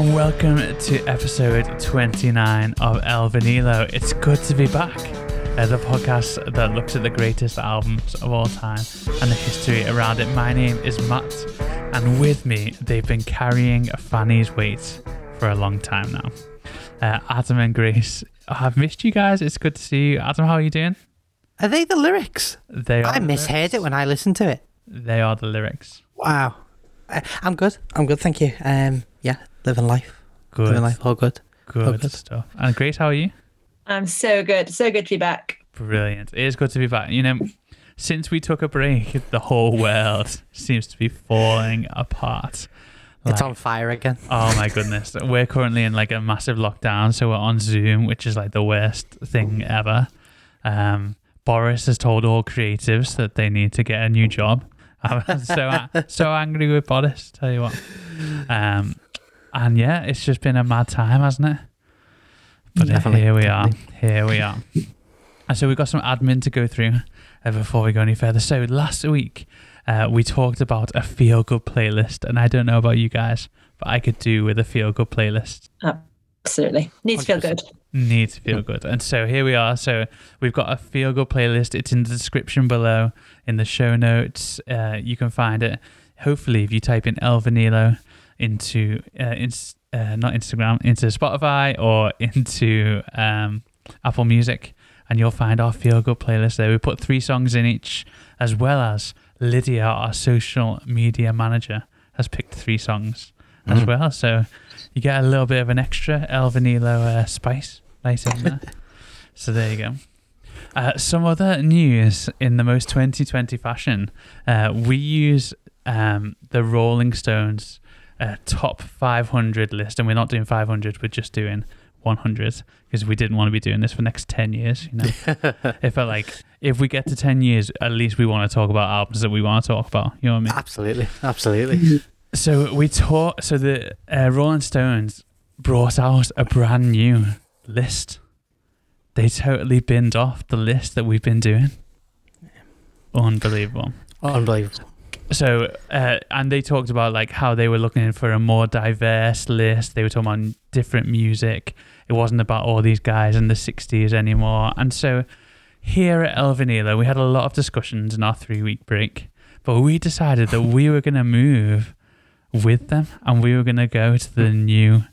and welcome to episode 29 of El Vinilo. It's good to be back. Uh, the podcast that looks at the greatest albums of all time and the history around it. My name is Matt, and with me, they've been carrying Fanny's weight for a long time now. Uh, Adam and Grace, I've missed you guys. It's good to see you. Adam, how are you doing? Are they the lyrics? They are I misheard lyrics. it when I listened to it. They are the lyrics. Wow. I, I'm good. I'm good, thank you. Um, yeah, living life. Good, Living life, all good. good good. stuff. And Grace, how are you? I'm so good. So good to be back. Brilliant. It is good to be back. You know, since we took a break, the whole world seems to be falling apart. It's on fire again. Oh my goodness. We're currently in like a massive lockdown, so we're on Zoom, which is like the worst thing ever. Um, Boris has told all creatives that they need to get a new job. I'm so so angry with Boris, tell you what. Um, and yeah, it's just been a mad time, hasn't it? But uh, Definitely, here we are. Here we are. And so we've got some admin to go through uh, before we go any further. So last week, uh, we talked about a feel good playlist, and I don't know about you guys, but I could do with a feel good playlist. Absolutely. Needs to feel good. Need to feel good. And so here we are. So we've got a feel good playlist. It's in the description below, in the show notes. Uh, you can find it. Hopefully, if you type in El Vinilo into uh, ins- uh, not Instagram, into Spotify or into um, Apple Music, and you'll find our feel good playlist there. We put three songs in each, as well as Lydia, our social media manager, has picked three songs as Mm. well. So you get a little bit of an extra El Vinilo uh, spice nice in there. so there you go. Uh, some other news in the most 2020 fashion. Uh, we use um, the Rolling Stones uh, top 500 list, and we're not doing 500. We're just doing 100 because we didn't want to be doing this for the next 10 years. You know, if I like, if we get to 10 years, at least we want to talk about albums that we want to talk about. You know what I mean? Absolutely. Absolutely. So we taught. So the uh, Rolling Stones brought out a brand new list. They totally binned off the list that we've been doing. Unbelievable. Unbelievable. So, uh, and they talked about like how they were looking for a more diverse list. They were talking about different music. It wasn't about all these guys in the '60s anymore. And so, here at El Vinilo, we had a lot of discussions in our three-week break, but we decided that we were going to move with them, and we were going to go to the new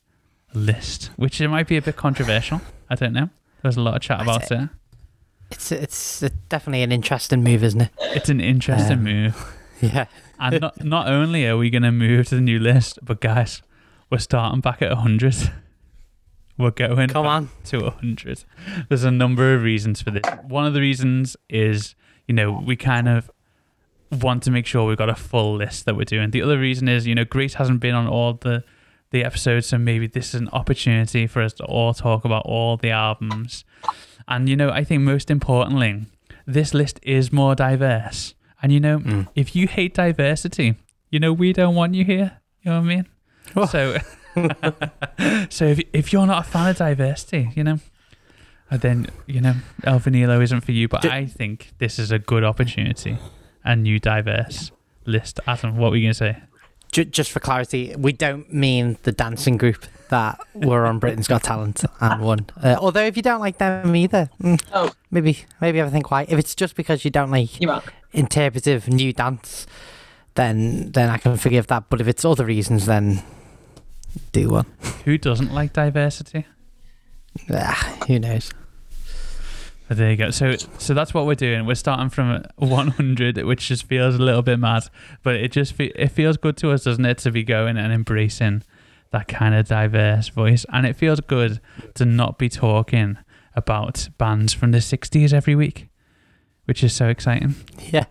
list, which it might be a bit controversial. I don't know. There was a lot of chat about it. It's it's definitely an interesting move, isn't it? It's an interesting Um, move. Yeah. And not, not only are we going to move to the new list, but guys, we're starting back at 100. We're going Come on. to 100. There's a number of reasons for this. One of the reasons is, you know, we kind of want to make sure we've got a full list that we're doing. The other reason is, you know, Grace hasn't been on all the the episodes, so maybe this is an opportunity for us to all talk about all the albums. And you know, I think most importantly, this list is more diverse. And you know, Mm. if you hate diversity, you know, we don't want you here. You know what I mean? Oh. So, so if, if you're not a fan of diversity, you know, then, you know, El Vinilo isn't for you. But D- I think this is a good opportunity, a new diverse list. Adam, what were you going to say? Ju- just for clarity, we don't mean the dancing group that were on Britain's Got Talent and won. Uh, although if you don't like them either, mm, Oh. maybe maybe have a think why. If it's just because you don't like interpretive new dance, then then I can forgive that. But if it's other reasons, then do one. Who doesn't like diversity? Ah, who knows? But there you go. So, so that's what we're doing. We're starting from 100, which just feels a little bit mad, but it just fe- it feels good to us, doesn't it, to be going and embracing that kind of diverse voice, and it feels good to not be talking about bands from the 60s every week, which is so exciting. Yeah.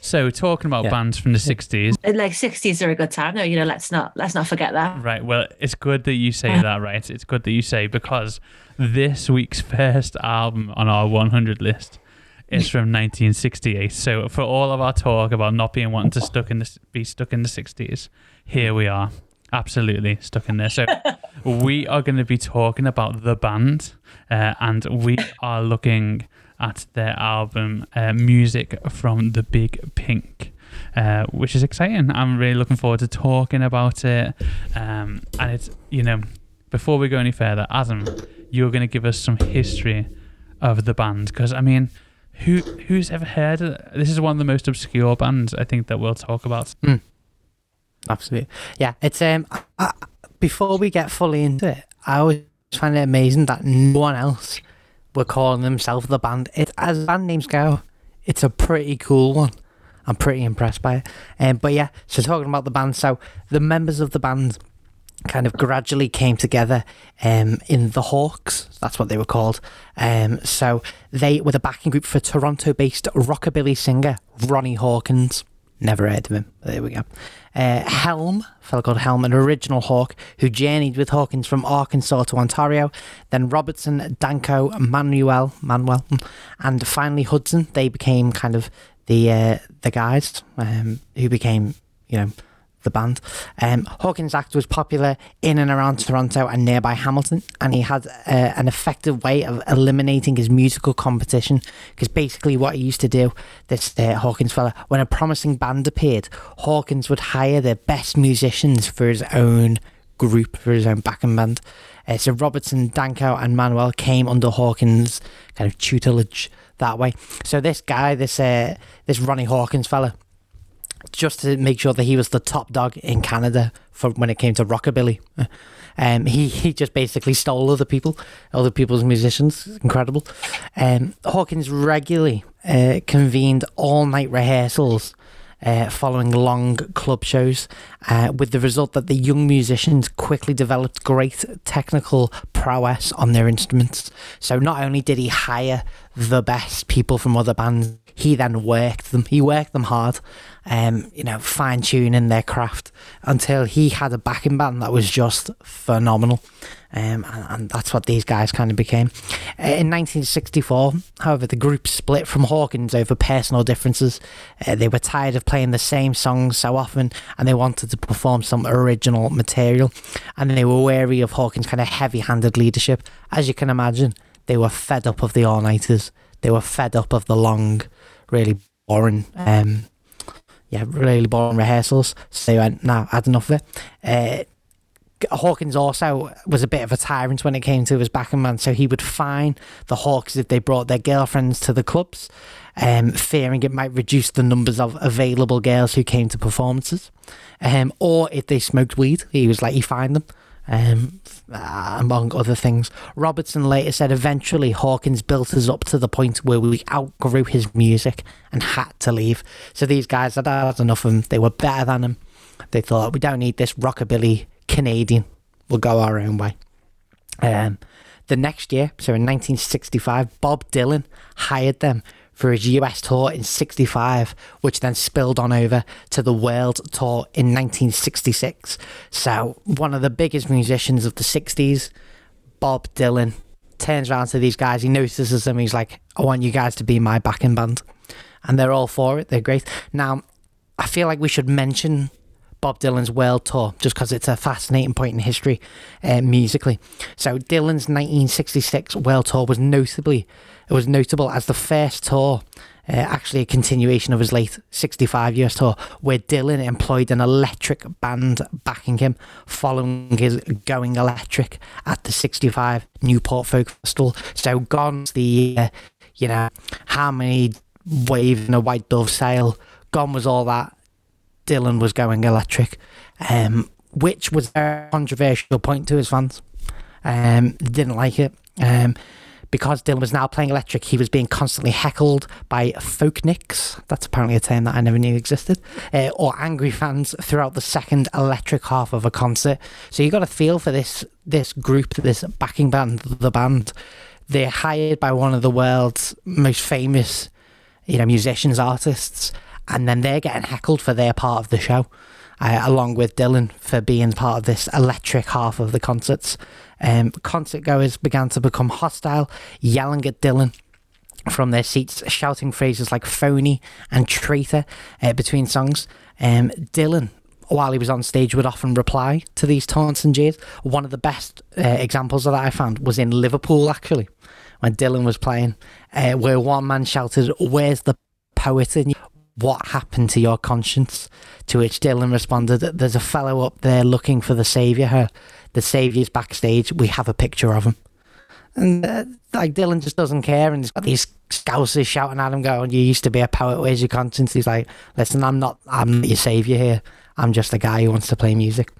So, talking about Yeah. bands from the 60s, uh, Like 60s are a good time though, you know, let's not let's not forget that. Right. Well, it's good that you say that, right? It's good that you say because this week's first album on our 100 list is from 1968. So for all of our talk about not being wanting to stuck in the be stuck in the 60s, here we are, absolutely stuck in there. So we are going to be talking about the band, uh, and we are looking at their album uh, "Music from the Big Pink." uh, which is exciting. I'm really looking forward to talking about it. Um, and it's, you know, before we go any further, Adam, you're going to give us some history of the band. Because, I mean, who who's ever heard This is one of the most obscure bands I think that we'll talk about. Mm. Absolutely. Yeah, it's um. I, before we get fully into it, I always find it amazing that no one else were calling themselves the band. It as band names go, it's a pretty cool one. I'm pretty impressed by it. Um, but yeah, so talking about the band, so the members of the band kind of gradually came together um, in the Hawks. That's what they were called. Um, so they were the backing group for Toronto-based rockabilly singer Ronnie Hawkins. Never heard of him. There we go. Uh, Helm, a fellow called Helm, an original Hawk who journeyed with Hawkins from Arkansas to Ontario. Then Robertson, Danko, Manuel, Manuel, and finally Hudson. They became kind of the uh, the guys um, who became, you know, the band. Um, Hawkins' act was popular in and around Toronto and nearby Hamilton, and he had uh, an effective way of eliminating his musical competition. Because basically, what he used to do, this uh, Hawkins fella, when a promising band appeared, Hawkins would hire the best musicians for his own group, for his own backing band. Uh, so Robertson, Danko, and Manuel came under Hawkins' kind of tutelage that way. So this guy, this uh, this Ronnie Hawkins fella, just to make sure that he was the top dog in Canada for when it came to rockabilly. Um, he he just basically stole other people, other people's musicians. Incredible. Um, Hawkins regularly uh, convened all night rehearsals. Uh, following long club shows, uh, with the result that the young musicians quickly developed great technical prowess on their instruments. So, not only did he hire the best people from other bands, he then worked them. He worked them hard, um, you know, fine tuning their craft until he had a backing band that was just phenomenal. Um, and, and, that's what these guys kind of became. Uh, in 1964, however, the group split from Hawkins over personal differences. Uh, they were tired of playing the same songs so often and they wanted to perform some original material. And they were wary of Hawkins' kind of heavy handed leadership. As you can imagine, they were fed up of the all nighters, they were fed up of the long, really boring. Um, yeah, really boring rehearsals. So they went, "Now, nah, had enough of it." Uh, Hawkins also was a bit of a tyrant when it came to his backing man, so he would fine the Hawks if they brought their girlfriends to the clubs, um, fearing it might reduce the numbers of available girls who came to performances, um, or if they smoked weed, he was like he fined them. Um, among other things. Robertson later said eventually Hawkins built us up to the point where we outgrew his music and had to leave. So these guys had had enough of him. They were better than him. They thought, we don't need this rockabilly Canadian. We'll go our own way. Um, the next year, so in 1965, Bob Dylan hired them for his US tour in 65, which then spilled on over to the world tour in 1966. So, one of the biggest musicians of the 60s, Bob Dylan, turns around to these guys. He notices them. He's like, I want you guys to be my backing band. And they're all for it. They're great. Now, I feel like we should mention Bob Dylan's world tour just because it's a fascinating point in history uh, musically. So Dylan's 1966 world tour was notably it was notable as the first tour, uh, actually a continuation of his late 65 years tour, where Dylan employed an electric band backing him following his going electric at the 65 Newport Folk Festival. So Gone's the, uh, you know, how many waving a white dove sail. Gone was all that Dylan was going electric, um, which was a controversial point to his fans. Um, didn't like it. Um, because Dylan was now playing electric, he was being constantly heckled by folkniks. That's apparently a term that I never knew existed. Uh, or angry fans throughout the second electric half of a concert. So you got a feel for this this group, this backing band, the band. They're hired by one of the world's most famous, you know, musicians, artists, and then they're getting heckled for their part of the show, uh, along with Dylan for being part of this electric half of the concerts. Um, concert goers began to become hostile, yelling at Dylan from their seats, shouting phrases like phony and traitor uh, between songs. Um, Dylan, while he was on stage, would often reply to these taunts and jeers. One of the best uh, examples of that I found was in Liverpool, actually, when Dylan was playing, uh, where one man shouted, Where's the poet in you? What happened to your conscience? To which Dylan responded, There's a fellow up there looking for the saviour. The saviour's backstage. We have a picture of him. And uh, like Dylan just doesn't care, and he's got these scousers shouting at him, going, "You used to be a poet. Where's your conscience?" He's like, "Listen, I'm not. I'm not your savior here. I'm just a guy who wants to play music."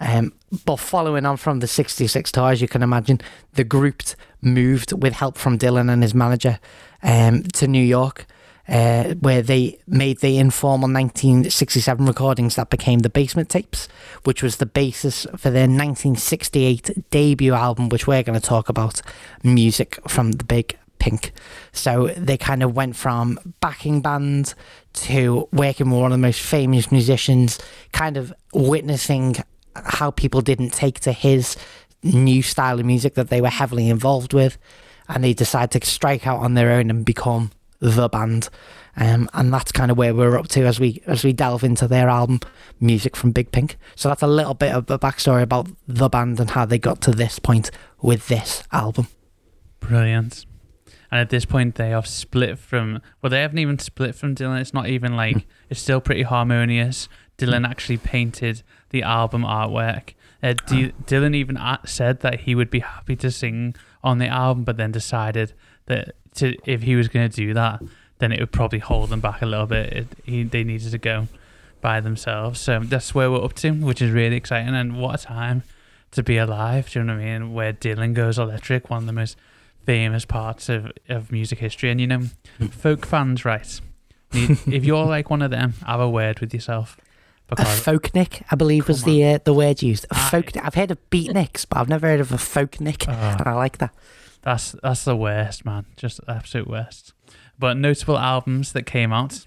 Um, but following on from the 66 tour, as you can imagine, the group moved with help from Dylan and his manager um, to New York, uh, where they made the informal 1967 recordings that became the Basement Tapes, which was the basis for their 1968 debut album, which we're going to talk about, Music from the Big Pink. So they kind of went from backing band to working with one of the most famous musicians, kind of witnessing how people didn't take to his new style of music that they were heavily involved with, and they decided to strike out on their own and become the band. Um, and that's kind of where we're up to as we as we delve into their album, music from Big Pink. So that's a little bit of a backstory about the band and how they got to this point with this album. Brilliant. And at this point, they have split from. Well, they haven't even split from Dylan. It's not even like it's still pretty harmonious. Dylan actually painted the album artwork. Uh, D- Dylan even said that he would be happy to sing on the album, but then decided that to if he was going to do that, then it would probably hold them back a little bit. It, he, they needed to go by themselves. So that's where we're up to, which is really exciting. And what a time to be alive! Do you know what I mean? Where Dylan goes electric, one of the most famous parts of, of music history. And you know, folk fans, right? Need, if you're like one of them, have a word with yourself. A folknick, I believe, was the uh, the word used. A I- folk. I've heard of beatniks, but I've never heard of a folknick, Oh. and I like that. That's that's the worst, man. Just absolute worst. But notable albums that came out.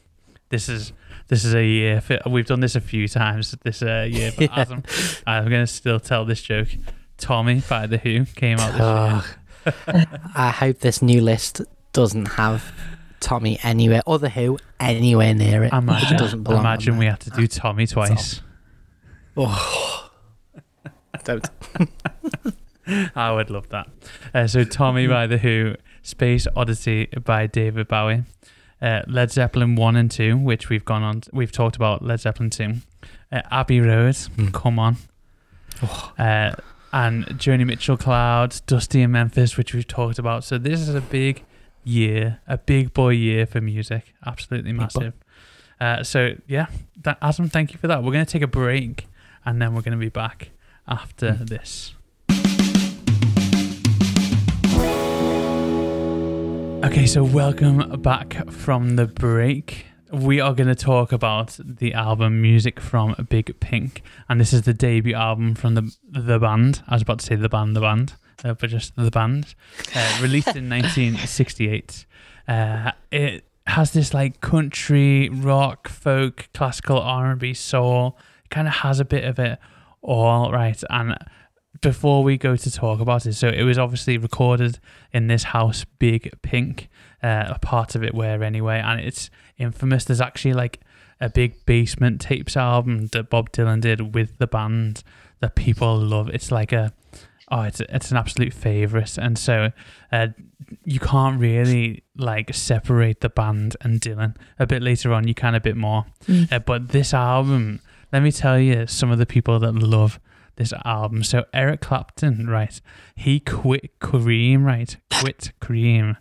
This is this is a year. For, we've done this a few times. This uh, year, but Yeah. Adam, I'm gonna still tell this joke. Tommy by the Who came out this year. I hope this new list doesn't have Tommy anywhere, or the Who anywhere near it. Imagine, it doesn't belong. imagine we had to do Tommy twice. Oh. Don't. I would love that. Uh, so Tommy by the Who, Space Odyssey by David Bowie, uh, Led Zeppelin one and two, which we've gone on. We've talked about Led Zeppelin two, uh, Abbey Road, Mm. Come On, uh, and Joni Mitchell Cloud, Dusty in Memphis, which we've talked about. So this is a big year, a big boy year for music. Absolutely massive. Uh, so yeah, that, Adam, thank you for that. We're going to take a break, and then we're going to be back after Mm. this. Okay, so welcome back from the break. We are going to talk about the album Music from Big Pink, and this is the debut album from the the band. I was about to say the band, the band, uh, but just the band. Uh, released in 1968. Uh, it has this like country, rock, folk, classical, R&B, soul. Kind of has a bit of it all, right? And before we go to talk about it, so it was obviously recorded in this house, Big Pink, uh, a part of it where anyway, and it's infamous. There's actually like a big basement tapes album that Bob Dylan did with the band that people love. It's like a oh, it's it's an absolute favorite, and so uh, you can't really like separate the band and Dylan. A bit later on, you can a bit more, Mm. uh, but this album, let me tell you, some of the people that love this album. So Eric Clapton, right? He quit Cream, right? Quit Cream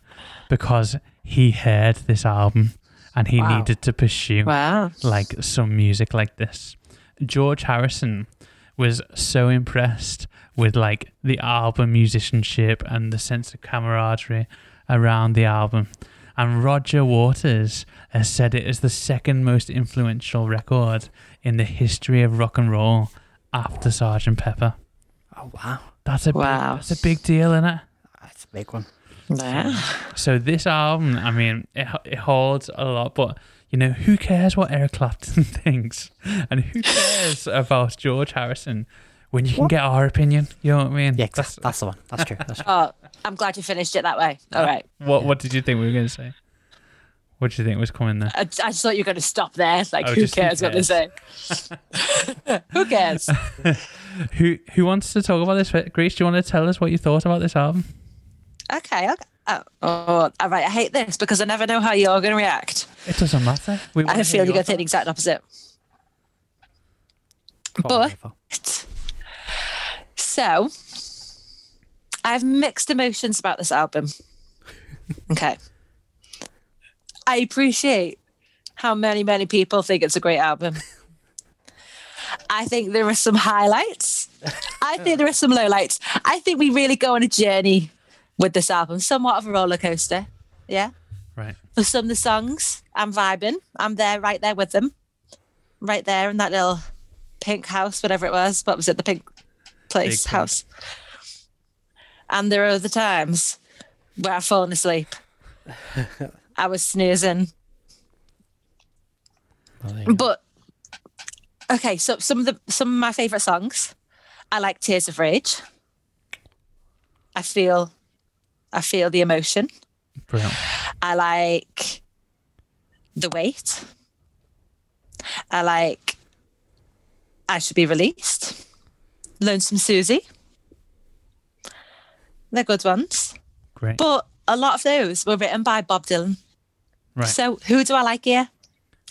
because he heard this album and he Wow. needed to pursue Wow. like some music like this. George Harrison was so impressed with like the album musicianship and the sense of camaraderie around the album. And Roger Waters has said it is the second most influential record in the history of rock and roll after Sergeant Pepper. Oh wow, That's a Wow. big, that's a big deal, isn't it? that's a big one. Yeah. So this album, I mean, it, it holds a lot, but you know, who cares what Eric Clapton thinks, and who cares about George Harrison when you can What? get our opinion? You know what I mean? Yeah, That's, that's, that's the one. That's true. That's true. Oh, I'm glad you finished it that way. All right. what. What did you think we were going to say? What do you think was coming there? I, I just thought you were going to stop there. Like, Oh, who just who cares what they say? who cares? who Who wants to talk about this? Grace, do you want to tell us what you thought about this album? Okay. okay. Oh, oh, all right. I hate this because I never know how you're going to react. It doesn't matter. We I wanna have a you're going to take the exact opposite. But- So, I have mixed emotions about this album. okay. I appreciate how many, many people think it's a great album. I think there are some highlights. I think there are some lowlights. I think we really go on a journey with this album, somewhat of a roller coaster. Yeah. Right. For some of the songs, I'm vibing. I'm there, right there with them, right there in that little pink house, whatever it was. What was it? The pink place Pink. house. And there are other times where I've fallen asleep. I was snoozing. Well, there you go. But okay, so some of the some of my favorite songs, I like Tears of Rage. I feel, I feel the emotion. Brilliant. I like the weight. I like I should be released. Lonesome Susie. They're good ones. Great. But a lot of those were written by Bob Dylan. Right. So who do I like here?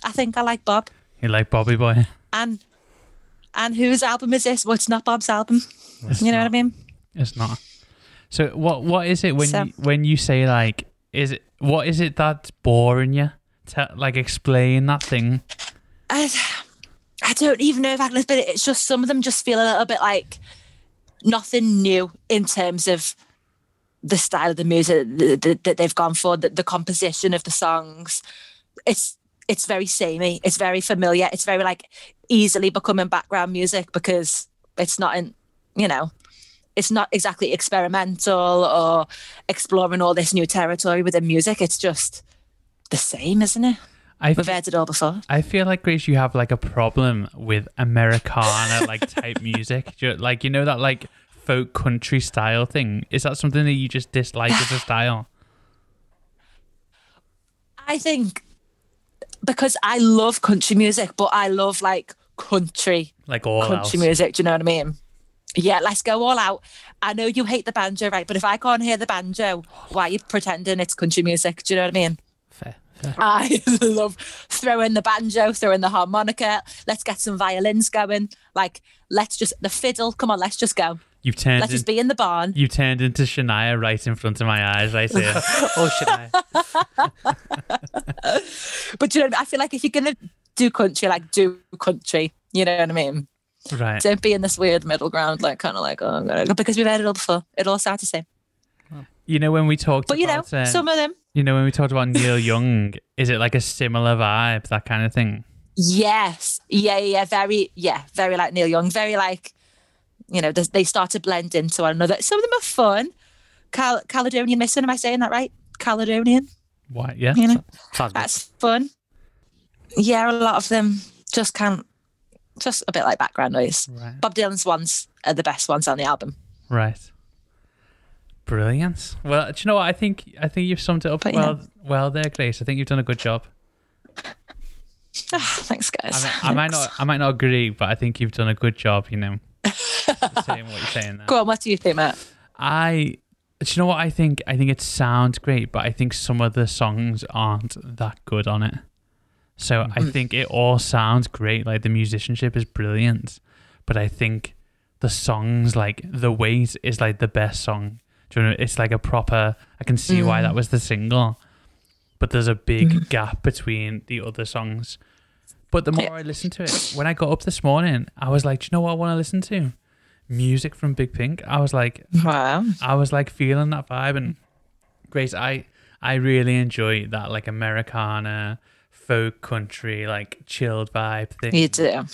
I think I like Bob. You like Bobby Boy? And and whose album is this? Well, it's not Bob's album. It's you know not. what I mean? It's not. So what what is it when So- you, when you say like is it what is it that's boring you? Tell, like explain that thing. I, I don't even know if I can explain it. It's just some of them just feel a little bit like nothing new in terms of the style of the music that, that, that they've gone for, the, the composition of the songs. It's it's very samey. It's very familiar. It's very like easily becoming background music because it's not in, you know, it's not exactly experimental or exploring all this new territory within music. It's just the same, isn't it? I We've heard it all before. I feel like Grace, you have like a problem with Americana like type music. Like you know that like folk country style thing. Is that something that you just dislike as a style? I think because I love country music, but I love like country Like all else. country music. Do you know what I mean? Yeah, let's go all out. I know you hate the banjo, right? But if I can't hear the banjo, why are you pretending it's country music? Do you know what I mean? Fair, fair. I love throwing the banjo, throwing the harmonica. Let's get some violins going. Like, let's just the fiddle. Come on, let's just go. You've turned Let's in, just be in the barn. you turned into Shania right in front of my eyes right here. Oh, should I? But you know, I, feel like if you're gonna do country, like do country. You know what I mean? right. Don't be in this weird middle ground, like kind of like oh, I'm gonna- because we've heard it all before. It all sounds the same. You know when we talked But you know, uh, some of them, you know when we talked about Neil Young, is it like a similar vibe, that kind of thing? yes, yeah, yeah, very, yeah, very like Neil Young, very like, you know, they they start to blend into one another. Some of them are fun. Cal- Caledonian Missing, am I saying that right? Caledonian, What? Yeah. you know, that's fun. Yeah, a lot of them just can't, just a bit like background noise. Right. Bob Dylan's ones are the best ones on the album. Right. Brilliant. Well, do you know what? I think I think you've summed it up But, well. Well, there, Grace. I think you've done a good job. Ah, thanks, I, guys. mean, I might not, I might not agree, but I think you've done a good job. You know, saying what you're saying there. Go on, what do you think, Matt? I, do you know what I think? I think it sounds great, but I think some of the songs aren't that good on it. So hmm. I think it all sounds great. Like the musicianship is brilliant, but I think the songs, like the weight, is like the best song. Do you know? It's like a proper. I can see why that mm. was the single, but there's a big mm. gap between the other songs. But the more. I listen to it, when I got up this morning, I was like, do you know what I want to listen to? Music from Big Pink. I was like, Wow. I was like feeling that vibe and Grace, I I really enjoy that like Americana folk country like chilled vibe thing. You do.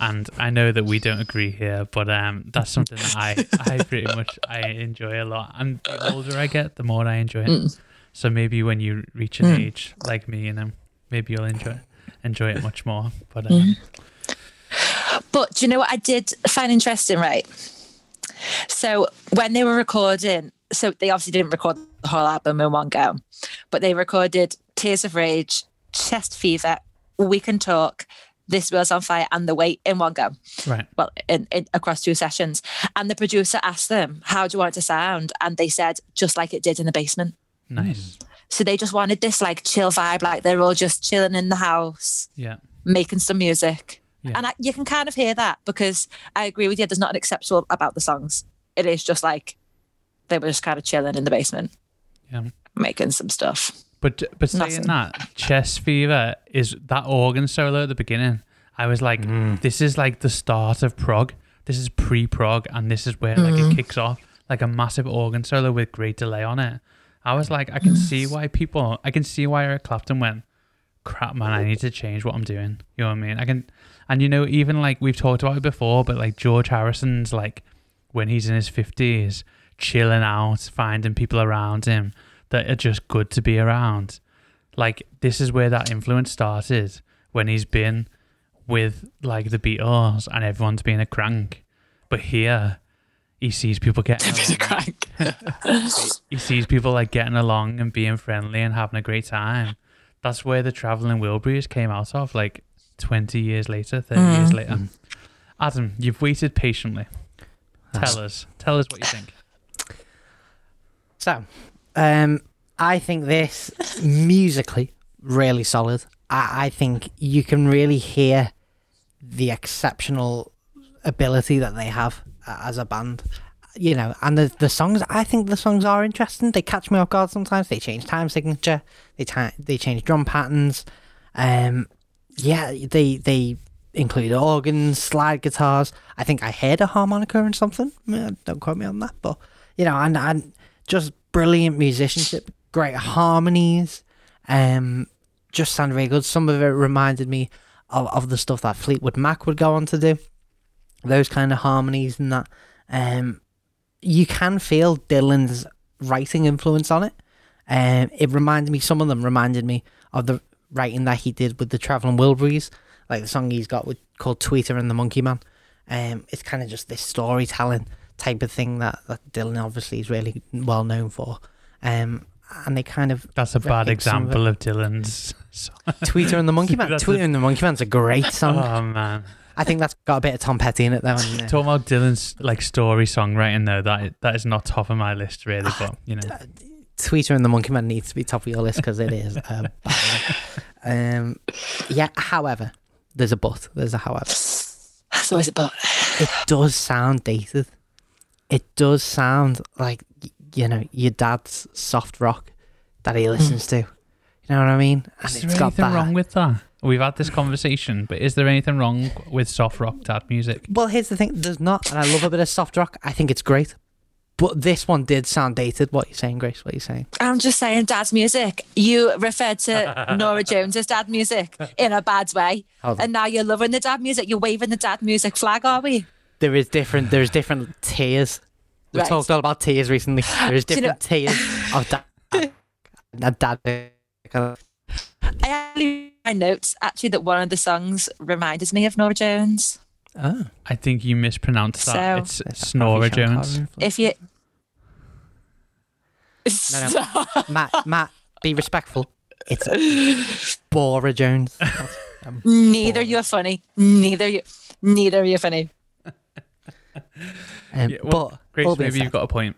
And I know that we don't agree here, but um that's something that I I pretty much I enjoy a lot. And the older I get, the more I enjoy it. Mm. So maybe when you reach an Mm. age like me, you know, maybe you'll enjoy enjoy it much more. But Mm. But do you know what I did find interesting, right? So when they were recording, so they obviously didn't record the whole album in one go, but they recorded Tears of Rage, Chest Fever, We Can Talk, This World's on Fire, and The Weight in one go. right. Well, in, in across two sessions. And the producer asked them, How do you want it to sound? And they said, just like it did in the basement. Nice. So they just wanted this like chill vibe, like they're all just chilling in the house, Yeah. making some music. Yeah. And I, you can kind of hear that because I agree with you. There's nothing acceptable about the songs. It is just like they were just kind of chilling in the basement, Yeah. making some stuff. But but saying Nothing. that, Chest Fever is that organ solo at the beginning. I was like, mm. this is like the start of prog. This is pre-prog, and this is where like it mm-hmm. kicks off like a massive organ solo with great delay on it. I was like, I can see why people, I can see why Eric Clapton went, crap, man, I need to change what I'm doing. You know what I mean? I can, and you know, even like we've talked about it before, but like George Harrison's like when he's in his fifties, chilling out, finding people around him that are just good to be around. Like this is where that influence started when he's been with like the Beatles and everyone's being a crank. But here he sees people getting he sees people like getting along and being friendly and having a great time. That's where the traveling Wilburys came out of, like twenty years later, 30 years later. Adam, you've waited patiently. Tell us. Tell us what you think. So, um, I think this musically really solid. I, I think you can really hear the exceptional ability that they have uh, as a band. You know, and the the songs. I think the songs are interesting. They catch me off guard sometimes. They change time signature. They ti they change drum patterns. Um, yeah, they they include organs, slide guitars. I think I heard a harmonica and something. Don't quote me on that, but you know, and and just brilliant musicianship, great harmonies. Um, just sounded very good. Some of it reminded me of, of the stuff that Fleetwood Mac would go on to do. Those kind of harmonies and that. Um, you can feel Dylan's writing influence on it. Um, it reminded me. Some of them reminded me of the writing that he did with the Traveling Wilburys, like the song he's got with called Tweeter and the Monkey Man. Um, it's kind of just this storytelling type of thing that, that Dylan obviously is really well known for. Um, and they kind of That's a bad some of example of Dylan's. song. Tweeter and the Monkey Man. That's a- and the Monkey Man's a great song. Oh man. I think that's got a bit of Tom Petty in it though. Talking about Dylan's like story songwriting though, that that is not top of my list really, but you know. Tweeter and the Monkey Man needs to be top of your list because it is. Um, um, yeah. However, there's a but. There's a however. So is it but It does sound dated. It does sound like you know your dad's soft rock that he listens to. You know what I mean? And Is it's there got anything that. wrong with that? We've had this conversation, but is there anything wrong with soft rock dad music? Well, here's the thing. There's not, and I love a bit of soft rock. I think it's great. But this one did sound dated. What are you saying, Grace? What are you saying? I'm just saying dad's music. You referred to Norah Jones as dad music in a bad way. And now you're loving the dad music. You're waving the dad music flag, are we? There is different. There's different tiers. We Right. talked all about tiers recently. There's Do you know- different tiers of dad. That dad. I actually my notes actually that one of the songs reminded me of Norah Jones. Oh, I think you mispronounced that. So- it's Is Snora Jones. If you No, no. Matt, Matt, be respectful. It's Bora Jones. neither you're funny. Neither you neither you're funny. Um, Yeah, well, but Grace, all being maybe said- you've got a point.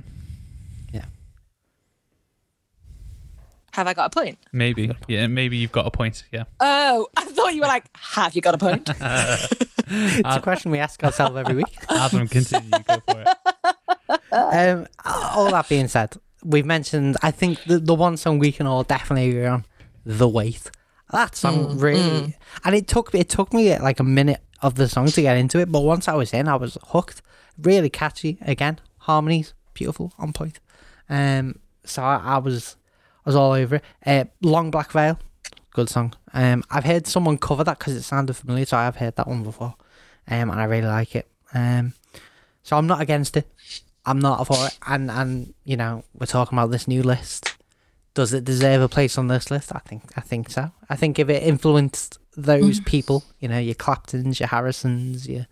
Have I got a point? Maybe. Yeah, maybe you've got a point. Yeah. Oh, I thought you were like, have you got a point? it's a question we ask ourselves every week. Adam, continue. Go for it. Um, all that being said, we've mentioned. I think the the one song we can all definitely agree on, "The Weight." That song really, and it took it took me like a minute of the song to get into it, but once I was in, I was hooked. Really catchy. Again, harmonies beautiful, on point. Um, so I, I was I was all over it. Uh, Long Black Veil, good song. Um, I've heard someone cover that because it sounded familiar, so I have heard that one before. Um, and I really like it. Um, so I'm not against it. I'm not for it. And and you know, we're talking about this new list. Does it deserve a place on this list? I think I think so. I think if it influenced those people, you know, your Claptons, your Harrisons, your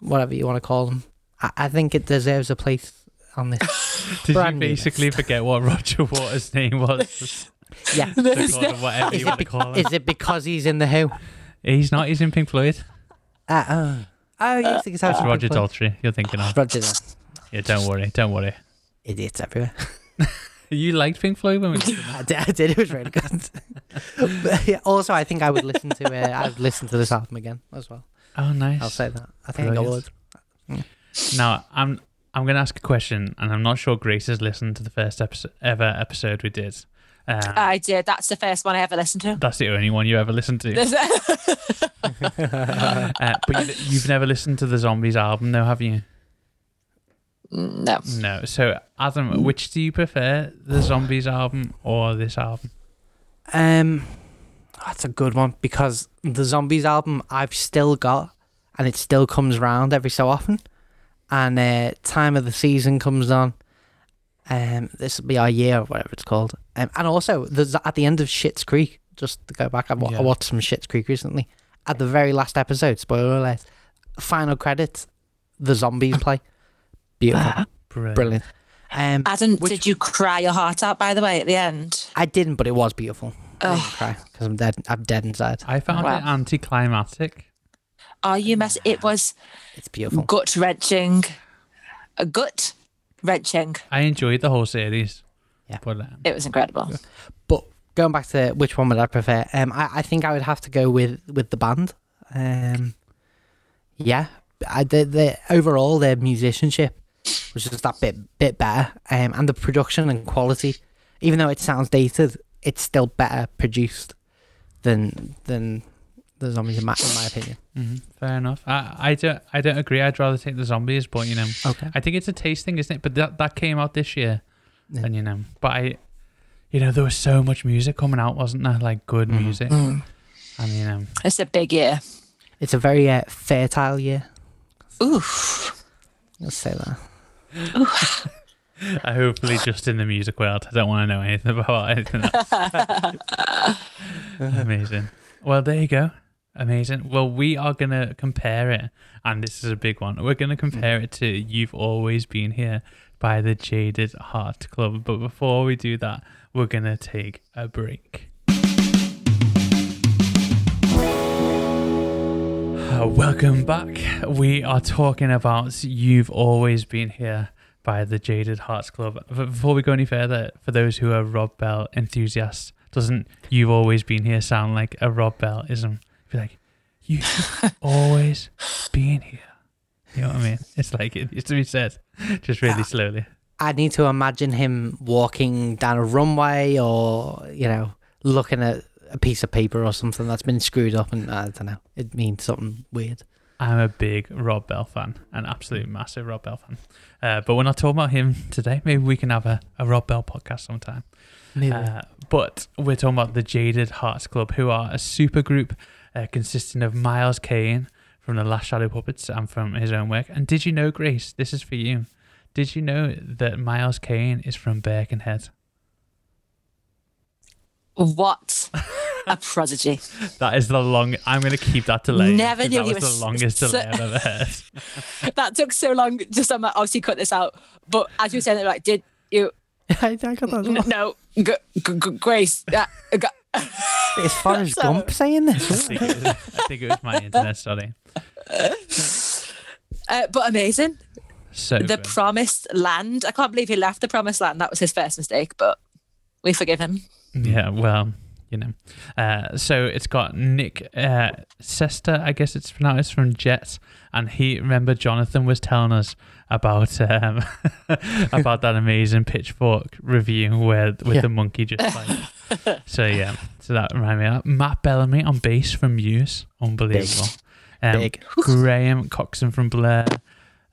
whatever you want to call them, I, I think it deserves a place on this. Did Brand you basically list. forget what Roger Waters' name was? Yeah. To whatever Is you it, be- call him. is it because he's in the Who? He's not. He's in Pink Floyd. Uh, oh, oh, yes, the guitar It's from Roger Pink Floyd. Daltrey. You're thinking of. Roger, Daltrey. Yeah, don't worry. Don't worry. idiots everywhere. you liked Pink Floyd when we did that? I did, I did. It was really good. but yeah, also, I think I would listen to uh, I'd listen to this album again as well. Oh, nice. I'll say that. I think I Brilliant. would. Now, I'm I'm going to ask a question, and I'm not sure Grace has listened to the first episode, ever episode we did. Um, I did. That's the first one I ever listened to. that's the only one you ever listened to. Uh, but you, you've never listened to the Zombies album, though, have you? no. No. So, Adam, which do you prefer, the Zombies album or this album? Um, that's a good one because the Zombies album I've still got, and it still comes around every so often. And uh, time of the season comes on. Um, this will be our year or whatever it's called. Um, and also there's at the end of Schitt's Creek. Just to go back, I, Yeah. I watched some Schitt's Creek recently. At the very last episode, spoiler alert, final credits, the zombies play. Beautiful, Brilliant. brilliant. Um, Adam, Which- did you cry your heart out, by the way, at the end? I didn't, but it was beautiful. I didn't cry because I'm dead. I'm dead inside. I found Wow. it anticlimactic. Are you mess? It was It's beautiful. gut wrenching. A gut wrenching. I enjoyed the whole series. Yeah. But um, It was incredible. But going back to which one would I prefer? Um, I, I think I would have to go with with the band. Um, yeah, I, the the overall their musicianship was just that bit bit better, um, and the production and quality, even though it sounds dated, it's still better produced than than the zombies in my in my opinion. mhm, fair enough. I, I don't I don't agree. I'd rather take the Zombies, but you know, Okay. I think it's a taste thing, isn't it? But that that came out this year, Yeah. and you know, but I, you know, there was so much music coming out, wasn't there? Like good Mhm. music, Mm. and you know, It's a big year. It's a very uh, fertile year. Oof. Let's say that. I hopefully just in the music world. I don't want to know anything about anything else. Amazing. Well, there you go. Amazing. Well, we are going to compare it, and this is a big one. We're going to mm. compare it to You've Always Been Here by the Jaded Heart Club. But before we do that, we're going to take a break. Welcome back. We are talking about You've Always Been Here by the Jaded Hearts Club. But before we go any further, for those who are Rob Bell enthusiasts, doesn't You've Always Been Here sound like a Rob Bell ism? Be like, You've always being here. You know what I mean? It's like it used to be said, just really slowly. I need to imagine him walking down a runway or, you know, looking at a piece of paper or something that's been screwed up and I don't know. It means something weird. I'm a big Rob Bell fan, an absolute massive Rob Bell fan. Uh, but we're not talking about him today. Maybe we can have a, a Rob Bell podcast sometime. Maybe. Uh, but we're talking about the Jaded Hearts Club, who are a super group uh, consisting of Miles Kane from the Last Shadow Puppets and from his own work. And did you know, Grace, this is for you. Did you know that Miles Kane is from Birkenhead? What a prodigy. That is the long. I'm going to keep that delay. Never knew that was was the longest so- delay I've ever heard. That took so long. Just I'm like, obviously cut this out. But as you were saying, like, did you? I, I got that. No, g- g- g- Grace. Uh, g- It's Forrest So- Gump saying I this. think, was, I think it was my internet. Sorry. uh, but amazing. So the good. promised land. I can't believe he left the promised land. That was his first mistake, but we forgive him. Yeah, well, you know. Uh, so it's got Nick uh, Cester, I guess it's pronounced from Jets, and he remember Jonathan was telling us about um, about that amazing Pitchfork review where with Yeah. the monkey just like. so yeah, so that reminded me of that. Matt Bellamy on bass from Muse, unbelievable. Um, Big. Graham Coxon from Blur,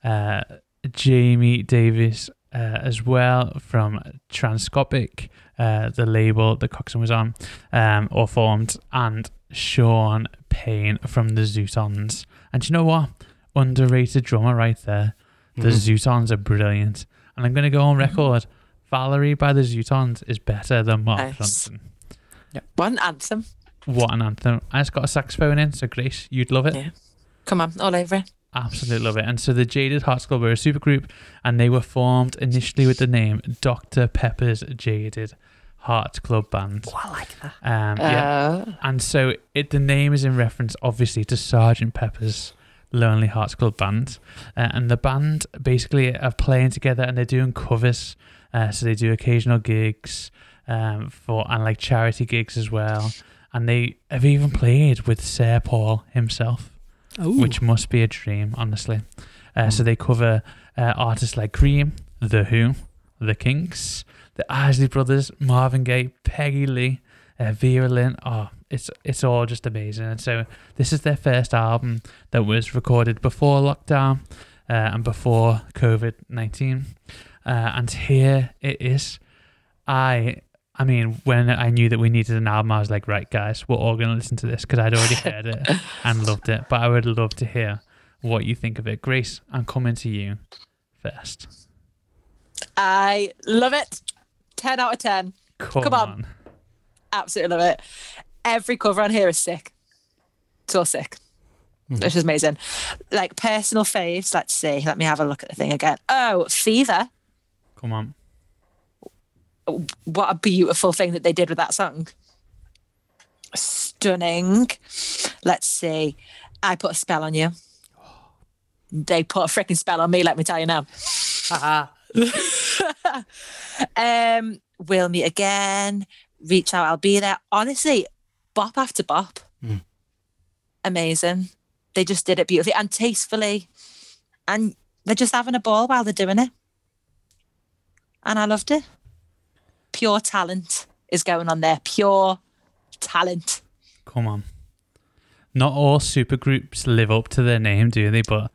uh, Jamie Davis uh, as well from Transcopic, uh, the label that Coxon was on um, or formed, and Sean Payne from the Zutons. And do you know what? Underrated drummer right there. The Mhm. Zutons are brilliant. And I'm going to go on record. Valerie by the Zutons is better than Mark Nice. Johnson. One anthem. What an anthem. I just got a saxophone in, so Grace, you'd love it. Yeah. Come on, all over it. Absolutely love it. And so the Jaded Hearts Club were a supergroup and they were formed initially with the name Dr. Pepper's Jaded Hearts Club Band. Oh, I like that. Um, yeah. Uh, And so it the name is in reference obviously to Sergeant Pepper's Lonely Hearts Club Band, uh, and the band basically are playing together and they're doing covers. Uh, so they do occasional gigs um, for and like charity gigs as well. And they have even played with Sir Paul himself which must be a dream, honestly. Uh, So they cover uh, artists like Cream, The Who, The Kinks, The Isley Brothers, Marvin Gaye, Peggy Lee, uh, Vera Lynn. Oh, it's it's all just amazing. And so this is their first album that was recorded before lockdown uh, and before COVID nineteen. Uh, and here it is. I I mean, when I knew that we needed an album, I was like, right, guys, we're all going to listen to this because I'd already heard it and loved it. But I would love to hear what you think of it. Grace, I'm coming to you first. I love it. 10 out of 10. Come, Come on. Absolutely love it. Every cover on here is sick. So sick. It's just amazing. Like personal faves, let's see. Let me have a look at the thing again. Oh, Fever. Come on. What a beautiful thing that they did with that song. Stunning. Let's see. I put a spell on you. They put a freaking spell on me, let me tell you now. Um, we'll meet again. Reach out, I'll be there. Honestly, bop after bop. Mm. Amazing. They just did it beautifully and tastefully. And they're just having a ball while they're doing it. And I loved it. Pure talent is going on there. Pure talent. Come on. Not all supergroups live up to their name, do they? But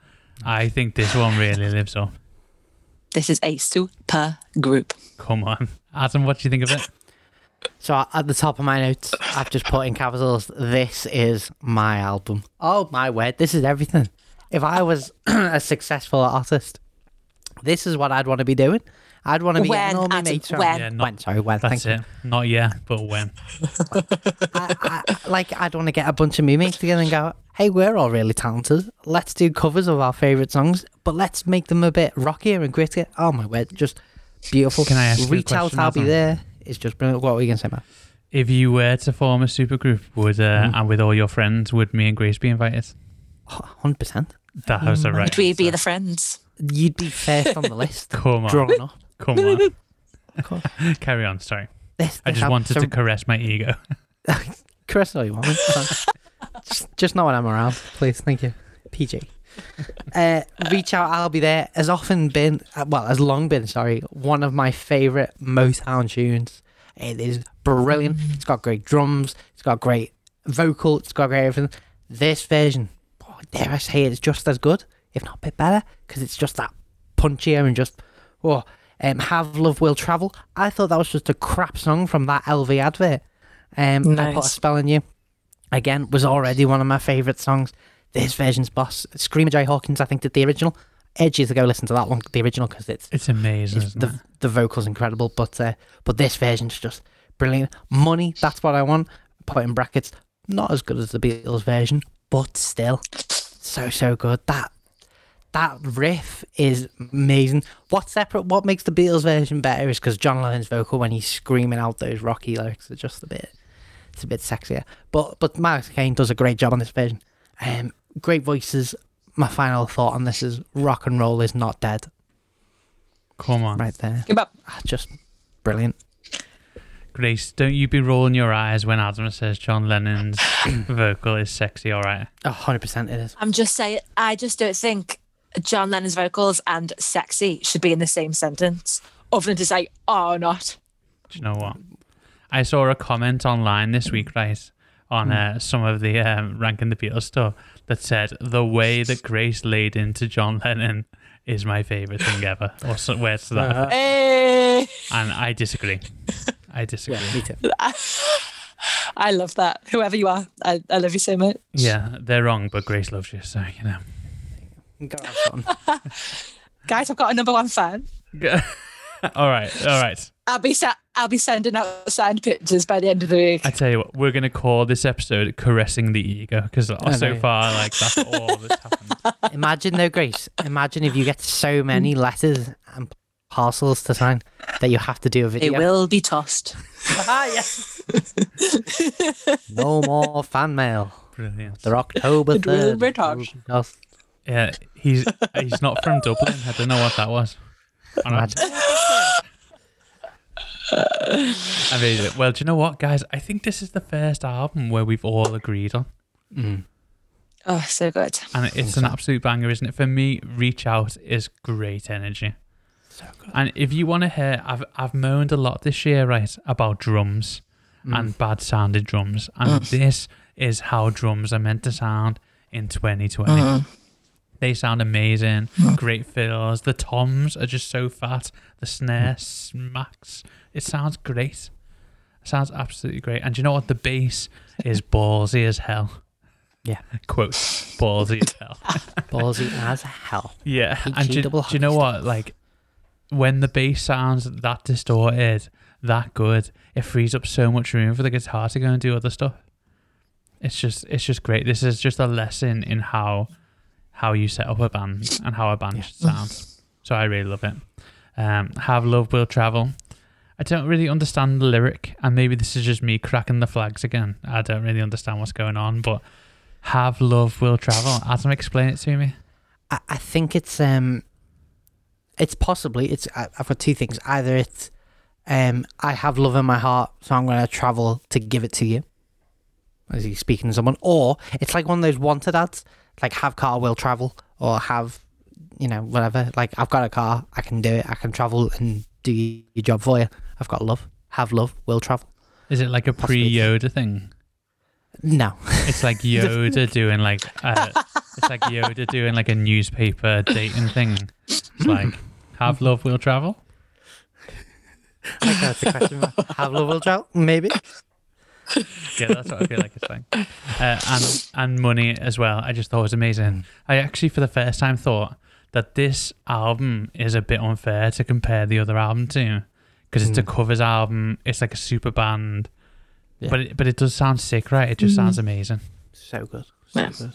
I think this one really lives up. This is a super group. Come on. Adam, what do you think of it? So at the top of my notes, I've just put in capitals, this is my album. Oh my word, this is everything. If I was a successful artist, this is what I'd want to be doing. I'd want to be When, getting all my Adam, mates when? Yeah, not, When, sorry, when, thank that's you. it. Not yet, but when. I, I, like, I'd want to get a bunch of me mates together and go, hey, we're all really talented. Let's do covers of our favourite songs, but let's make them a bit rockier and grittier. Oh my word, just beautiful. Can I ask you a Reach out, I'll be Adam? there. It's just brilliant. What were you going to say, Matt? If you were to form a supergroup, would uh, Mm. and with all your friends, would me and Grace be invited? 100%. That was the right. Would we be the friends? You'd be first on the list. Come on, Drawn up. come on. Cool. Carry on. Sorry, This, I just album- wanted so- to caress my ego. caress all you want. Just, just not when I'm around, please. Thank you. PG. Uh, Reach Out, I'll be there. Has often been, uh, well, has long been, sorry, one of my favourite Motown tunes. It is brilliant. It's got great drums. It's got great vocal. It's got great everything. This version, oh, dare I say, it's just as good, if not a bit better, because it's just that punchier and just, oh, um, Have Love Will Travel. I thought that was just a crap song from that LV advert. Um, I put a Nice. spell on you. Again, was already one of my favourite songs. This version's boss, Screamin' Jay Hawkins, I think did the original. Edge you to go listen to that one, the original, because it's, It's amazing. it's the it? the vocals incredible. But uh, but this version's just brilliant. Money, that's what I want. Put in brackets, not as good as the Beatles version, but still so so good. That that riff is amazing. What's separate? What makes the Beatles version better is because John Lennon's vocal when he's screaming out those rocky lyrics are just a bit, it's a bit sexier. But but Mark Kane does a great job on this version. Um, great voices. My final thought on this is rock and roll is not dead. Come on, Right there, Give up. Ah, just brilliant. Grace. Don't you be rolling your eyes when Adam says John Lennon's vocal is sexy. All right. A hundred percent it is. I'm just saying, I just don't think John Lennon's vocals and sexy should be in the same sentence, other than to say, oh, not. Do you know what? I saw a comment online this week, right, on uh, some of the um, ranking the Beatles stuff that said the way that Grace laid into John Lennon is my favorite thing ever, or so, words to that, Uh-huh. effect. Eh. and I disagree. I disagree. Yeah, me too. I love that. Whoever you are, I, I love you so much. Yeah, they're wrong, but Grace loves you, so you know. Go have. Guys, I've got a number one fan. all right, all right. I'll be sa- I'll be sending out signed pictures by the end of the week. I tell you what, we're gonna call this episode "Caressing the Ego" because so far, like that's all that's happened. Imagine though, Grace. Imagine if you get so many letters and parcels to sign that you have to do a They video. will be tossed. Ah, yes. no more fan mail. Brilliant. They're October third. be tossed. Yeah, he's he's not from Dublin. I don't know what that was. I don't know. Amazing. Well, do you know what, guys? I think this is the first album where we've all agreed on, Mm. Oh, so good. and it's an absolute banger, isn't it? For me, "Reach Out" is great energy. So good. And if you want to hear, I've I've moaned a lot this year, right, about drums Mm. and bad sounded drums, and this is how drums are meant to sound in 2020. They sound amazing, great fills. The toms are just so fat. The snare smacks. It sounds great. It sounds absolutely great. And do you know what? The bass is ballsy as hell. Yeah. Quote, ballsy as hell. Ballsy as hell. Yeah, and do, do you know what? Like when the bass sounds that distorted, that good, it frees up so much room for the guitar to go and do other stuff. It's just, it's just great. This is just a lesson in how, how you set up a band and how a band Yeah. should sound. So I really love it. Um, Have love will travel. I don't really understand the lyric, and maybe this is just me cracking the flags again. I don't really understand what's going on, but have love will travel. Adam, explain it to me. I, I think it's um, it's possibly it's. I, I've got two things. Either it's um, I have love in my heart, so I'm going to travel to give it to you. As he's speaking to someone, or it's like one of those wanted ads, like have car will travel, or have you know whatever. Like I've got a car, I can do it. I can travel and do your job for you. I've got love, have love, will travel. Is it like a pre Yoda thing? No, It's like Yoda doing like uh, it's like Yoda doing like a newspaper dating thing. It's like have love will travel. that's the question. have love, will travel, maybe. Yeah, that's what I feel like it's like. Uh, and and money as well. I just thought it was amazing. I actually for the first time thought that this album is a bit unfair to compare the other album to because it's a Mm. covers album. It's like a super band, Yeah. but it, but it does sound sick, right? It just sounds amazing. So good, so Yeah. good.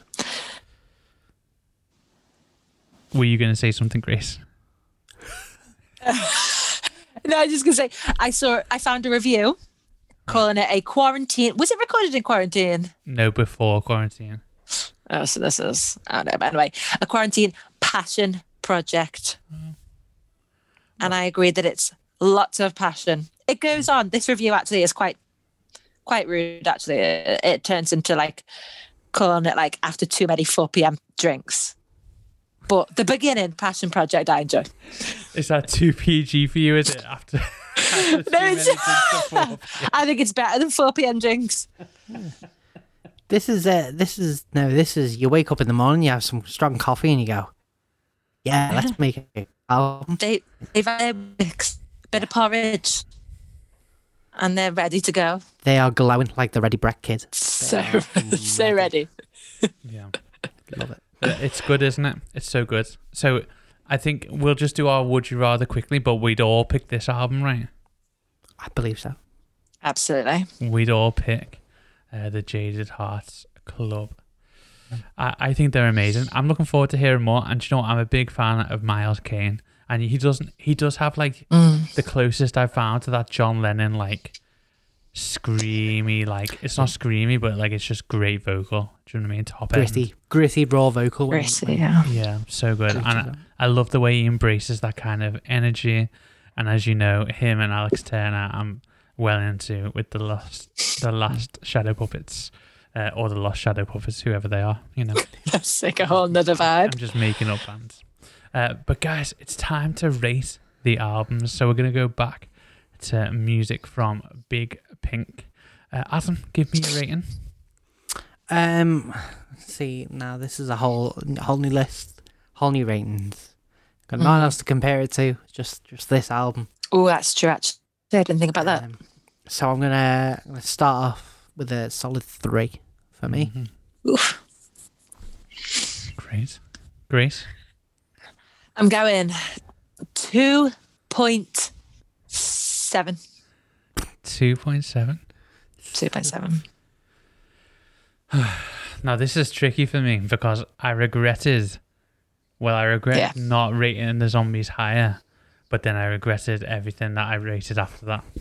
Were you going to say something, Grace? No, I was just gonna say I saw I found a review calling it a quarantine. Was it recorded in quarantine? No, before quarantine. Oh, so this is I don't know. But anyway, a quarantine passion project, mm. and I agree that it's lots of passion. It goes on. This review actually is quite quite rude. Actually, it, it turns into like calling it like after too many four p.m. drinks. But the beginning passion project I enjoy. Is that too PG for you? Is it after? After too No, it's- drinks? I think it's better than four p.m. drinks. This is uh, this is no, this is you wake up in the morning, you have some strong coffee, and you go, yeah, let's make a album. They they've had a mix, bit of porridge, and they're ready to go. They are glowing like the Ready Brek kid. So so ready. Yeah. Love it. It's good, isn't it? It's so good. So I think we'll just do our would you rather quickly, but we'd all pick this album, right? I believe so. Absolutely. We'd all pick uh, the Jaded Hearts Club. I, I think they're amazing. I'm looking forward to hearing more. And you know what? I'm a big fan of Miles Kane, and he doesn't. He does have like the closest I've found to that John Lennon like screamy. Like it's not screamy, but like it's just great vocal. Do you know what I mean? Top end. Gritty, gritty raw vocal. when- Gritty, when- yeah. Yeah, so good. Great And. I, I love the way he embraces that kind of energy. And as you know, him and Alex Turner, I'm well into with the last, the last Shadow Puppets, uh, or the Lost Shadow Puppets, whoever they are. You know, That's like a whole nother I'm just making up bands. Uh, but guys, it's time to rate the albums. So we're gonna go back to music from Big Pink. Uh, Adam, give me a rating. Um, see, now this is a whole whole new list, whole new ratings. Got no one Mhm. else to compare it to. Just just this album. Oh, that's true. Actually, I didn't think about that. Um, so I'm gonna, I'm gonna start off with a solid three for me. Mhm. Oof. Great, Grace. I'm going two point seven. Two point seven. Two point seven. Now this is tricky for me because I regretted. Well, I regret Yeah. not rating the zombies higher, but then I regretted everything that I rated after that.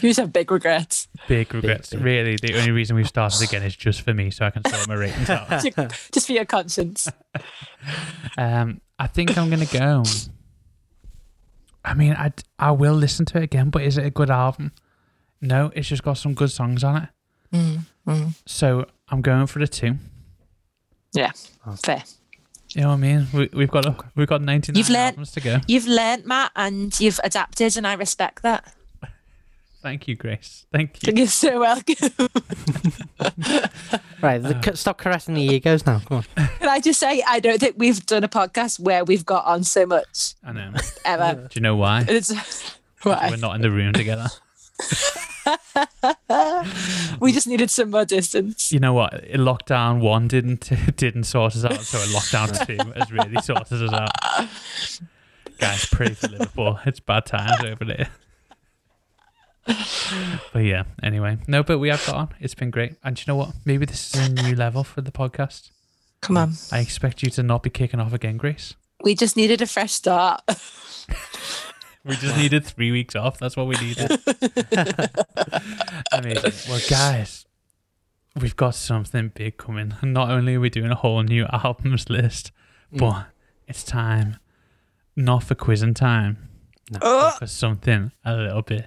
You just have big regrets. Big regrets. Really, the only reason we've started again is just for me, so I can sort my ratings out. just for your conscience. Um, I think I'm gonna go. I mean, I I will listen to it again, but is it a good album? No, it's just got some good songs on it. Mm, So I'm going for the two. Yeah, fair. You know what I mean? We, we've got a, we've got 99 You've learnt- albums to go. You've learnt, Matt, and you've adapted, and I respect that. Thank you, Grace. Thank you. You're so welcome. Right, the, c- stop caressing the egos now. Come on. Can I just say, I don't think we've done a podcast where we've got on so much I know. ever. Do you know why? It's why We're not in the room together. we just needed some more distance. You know what? Lockdown one didn't didn't sort us out, so a lockdown two has really sorted us out. Guys, pray for Liverpool. It's bad times over there. But yeah, anyway. No, but we have got on. It's been great. And you know what? Maybe this is a new level for the podcast. Come on, I expect you to not be kicking off again, Grace. we just needed a fresh start. We just needed three weeks off. That's what we needed. Amazing. Well, guys, we've got something big coming. Not only are we doing a whole new albums list, mm. but it's time not for quizzing time, Oh, but for something a little bit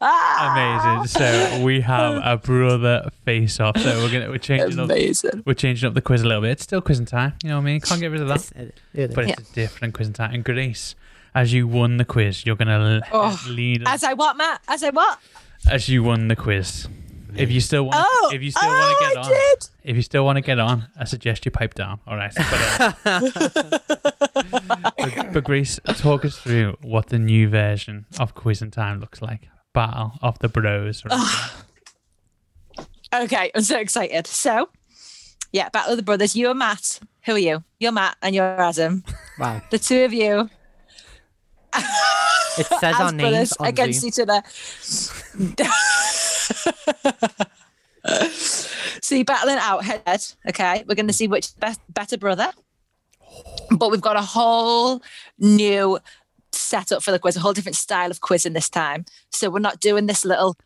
Amazing. So we have a brother face off. So we're gonna we're changing up Amazing. we're changing up the quiz a little bit. It's still quizzing time. You know what I mean? Can't get rid of that. It But is. it's a different quizzing time. And Grace, as you won the quiz, you're gonna Oh, lead As I what, Matt? As I what? as you won the quiz. If you still want, Oh, if you still oh, want to get I on, did. if you still want to get on, I suggest you pipe down. All right. But, uh, but, but Grace, talk us through what the new version of Quiz and Time looks like. Battle of the Bros. right? Okay, I'm so excited. So, yeah, Battle of the Brothers. You and Matt. Who are you? You're Matt and you're Adam. Wow. The two of you It says as our names brothers on against Zoom. each other. so you're battling out head to head. Okay, we're going to see which best better brother. But we've got a whole new setup for the quiz, a whole different style of quiz in this time. So we're not doing this little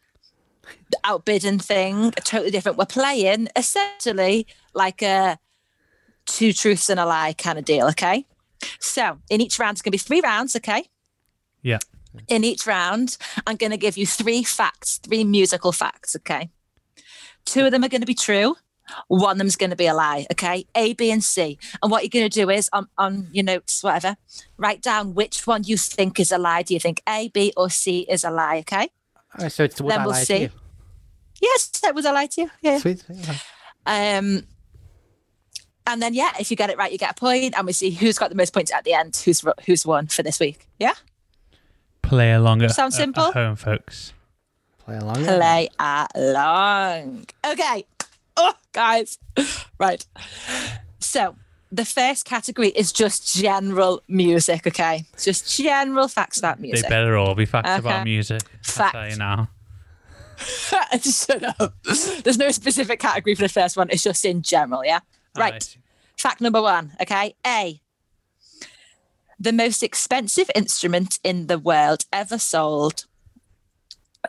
outbidding thing, totally different. We're playing essentially like a two truths and a lie kind of deal. Okay. So in each round, it's going to be three rounds. Okay Yeah. in each round, I'm going to give you three facts, three musical facts. Okay. Two of them are going to be true. One of them's going to be a lie. Okay. A, B, and C. And what you're going to do is on, on your notes, whatever, write down which one you think is a lie. Do you think A, B, or C is a lie? Okay. Oh, so it's what Then I we'll see. to you. Yes, that was a lie to you. Yeah. Sweet. sweet, okay. Um, and then yeah, if you get it right, you get a point, and we see who's got the most points at the end. Who's who's won for this week? Yeah. Play along at, Sounds simple? at home, folks. Play along. play along. Okay. Oh, guys. Right. So the first category is just general music, okay? It's just general facts about music. They better all be facts Okay. about music. Fact. I'll tell you now. Shut up. There's no specific category for the first one. It's just in general, yeah? Right. Alright. Fact number one, okay? A. The most expensive instrument in the world ever sold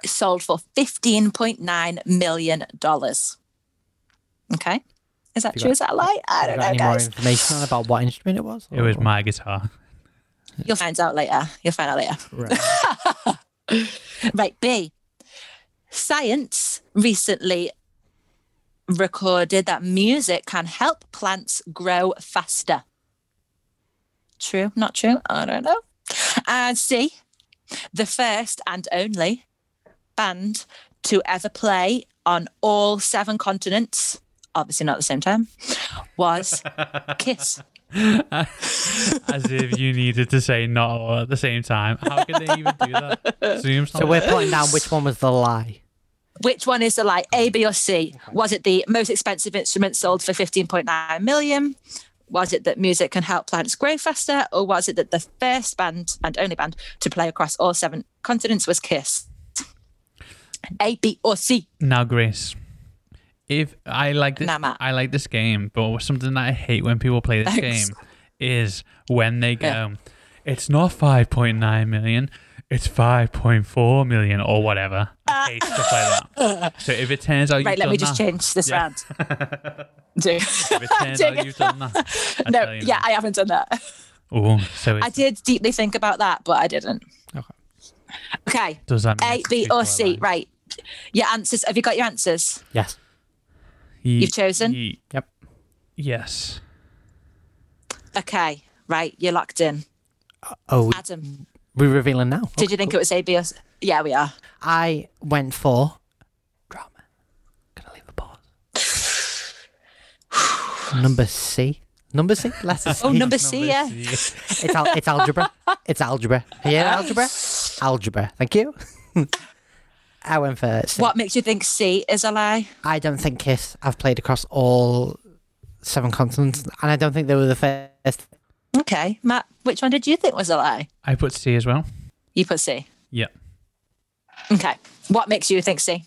sold for $15.9 million. Okay. Is that true? got- Is that a lie? I don't got know, any more information about what instrument it was? It was my guitar. You'll find out later. You'll find out later. Right. Right, B. Science recently recorded that music can help plants grow faster. True, not true? I don't know. And C. The first and only band to ever play on all seven continents obviously not at the same time, was Kiss. As if you needed to say not all at the same time. How could they even do that? Zoom's So we're putting down which one was the lie. Which one is the lie? A, B, or C? Was it the most expensive instrument sold for 15.9 million? Was it that music can help plants grow faster? Or was it that the first band and only band to play across all seven continents was Kiss? A, B, or C? Now, Grace, if I like this, Now, I like this game, but something that I hate when people play this Thanks. game is when they go, Yeah. "It's not 5.9 million, it's 5.4 million or whatever." I ah. hate stuff like that. So if it turns out Right, you've let done me just that, change this Yeah. round. Do. if it turns Doing out you've done that, I no, tell you yeah, now. I haven't done that. Oh, so it I did deeply think about that, but I didn't. Okay. Okay. does that mean A, it's B, people or C? Right. Your answers. Have you got your answers? Yes. Ye- You've chosen? ye- Yep. yes. Okay. Right. You're locked in. Uh, oh, Adam, we're revealing now. did you think it was A, B, or Yeah, we are. I went for drama. Gonna leave a pause. Number C. Number C. Letter C. Oh, number C, yeah. It's al- it's algebra. It's algebra. Yeah, algebra. Algebra. Thank you. I went for C. What makes you think C is a lie? I don't think Kiss have played across all seven continents, and I don't think they were the first. Okay. Matt, which one did you think was a lie? I put C as well. You put C. Yeah. Okay. What makes you think C?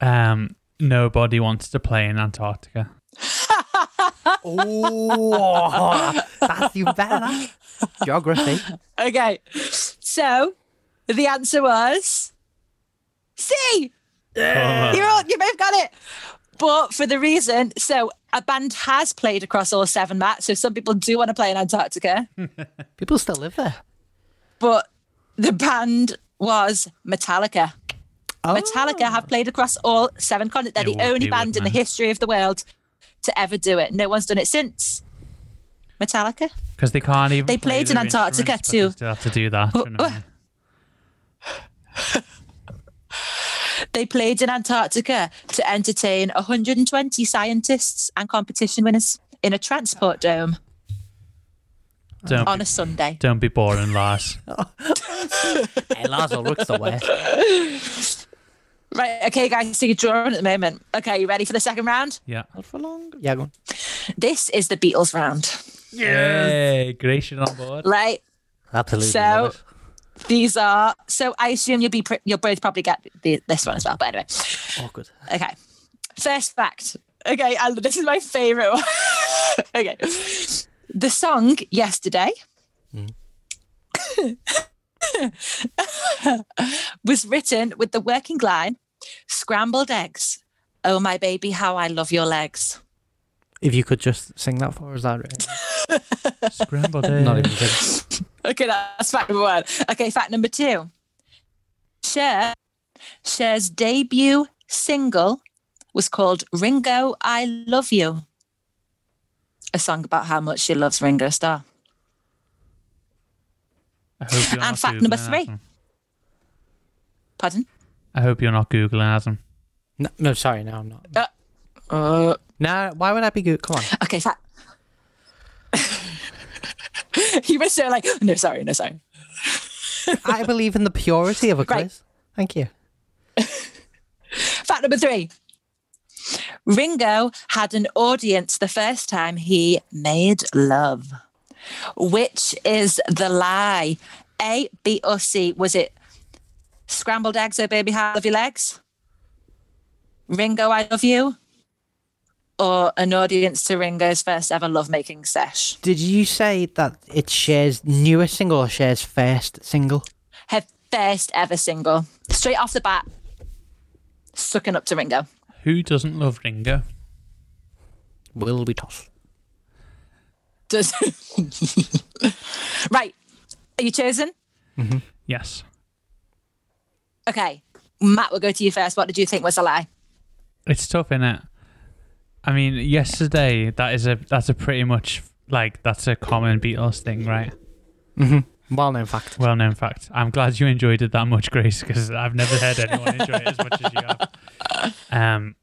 Um, nobody wants to play in Antarctica. Oh, that's even better. Geography. Okay. So the answer was C. You all, you both got it. But for the reason, so a band has played across all seven mats. So some people do want to play in Antarctica, People still live there. but the band was Metallica. Oh. Metallica have played across all seven continents. They're It the only be, band in the history of the world to ever do it. No one's done it since. Metallica. Because they can't even. They play played in Antarctica instruments, but they too. Still have to do that. do you know what I mean? They played in Antarctica to entertain 120 scientists and competition winners in a transport dome Don't on be, a Sunday. don't be boring, Lars. Hey, Lars Ulrich's the worst. Right, okay, guys, so you're drawing at the moment. Okay, you ready for the second round? Yeah. Not for long. Yeah, go on. This is the Beatles round, Yay! Grace, you're on board. right? Absolutely. So- love it. These are so. I assume you'll be pr- you'll both probably get the, this one as well. But anyway, awkward. okay. First fact. Okay, and this is my favorite one. okay, the song "Yesterday" hmm. was written with the working line "Scrambled eggs." Oh my baby, how I love your legs. If you could just sing that for us, that right? Scrambled eggs. Not even kidding. Okay, that's fact number one. Okay, fact number two. Cher, Cher's debut single was called Ringo, I Love You. A song about how much she loves Ringo Starr. I hope you're And not fact number three. Adam. Pardon? I hope you're not googling Adam. No, no, sorry, no, I'm not. Uh, No, why would I be good? Come on. okay, fact. you were so like, no, sorry, no, sorry. I believe in the purity of a Right. quiz. Thank you. Fact number three. Ringo had an audience the first time he made love. Which is the lie? A, B, or C? Was it scrambled eggs, oh baby, how love your legs? Ringo, I love you? Or an audience to Ringo's first ever lovemaking sesh? Did you say that it shares newest single or shares first single? Her first ever single. Straight off the bat, sucking up to Ringo. Who doesn't love Ringo? Will be tough. Does right. Are you chosen? Mm-hmm. Yes. Okay. Matt, we'll go to you first. What did you think was a lie? It's tough, innit? I mean, yesterday that is a that's a pretty much like that's a common Beatles thing, right? Mm-hmm. Well known fact. Well known fact. I'm glad you enjoyed it that much, Grace, because I've never heard anyone enjoy it as much as you have. Um,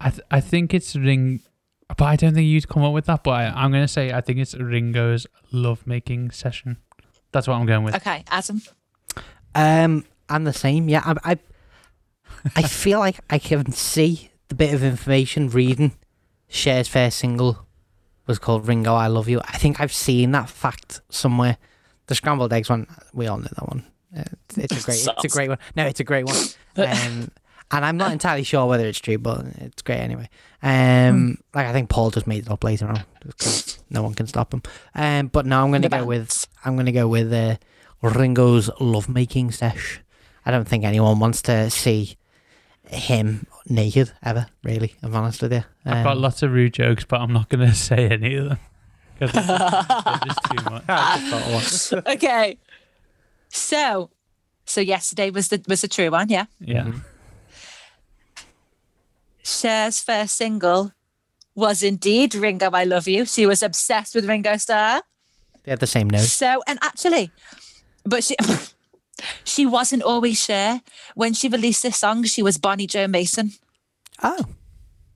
I th- I think it's Ring, but I don't think you'd come up with that. But I, I'm gonna say I think it's Ringo's love making session. That's what I'm going with. Okay, Adam. Um, I'm the same. Yeah, I, I, I feel like I can see the bit of information reading. Cher's first single was called "Ringo, I Love You." I think I've seen that fact somewhere. The scrambled eggs one, we all know that one. Uh, It's, it's a great, it's a great one. No, it's a great one. Um, and I'm not entirely sure whether it's true, but it's great anyway. Um, like I think Paul just made it up later on no one can stop him. Um, but no, I'm going to go with. I'm going to go with uh, Ringo's lovemaking sesh. I don't think anyone wants to see him naked ever. Really, if I'm honest with you. I've got Um, lots of rude jokes, but I'm not gonna say any of them because they're too much. I just thought of one. okay. So, so yesterday was the was the true one, yeah. Yeah. Mm-hmm. Cher's first single was indeed Ringo, I Love You. She was obsessed with Ringo Starr. They had the same nose. So, and actually, but she she wasn't always Cher. When she released this song, she was Bonnie Jo Mason. Oh,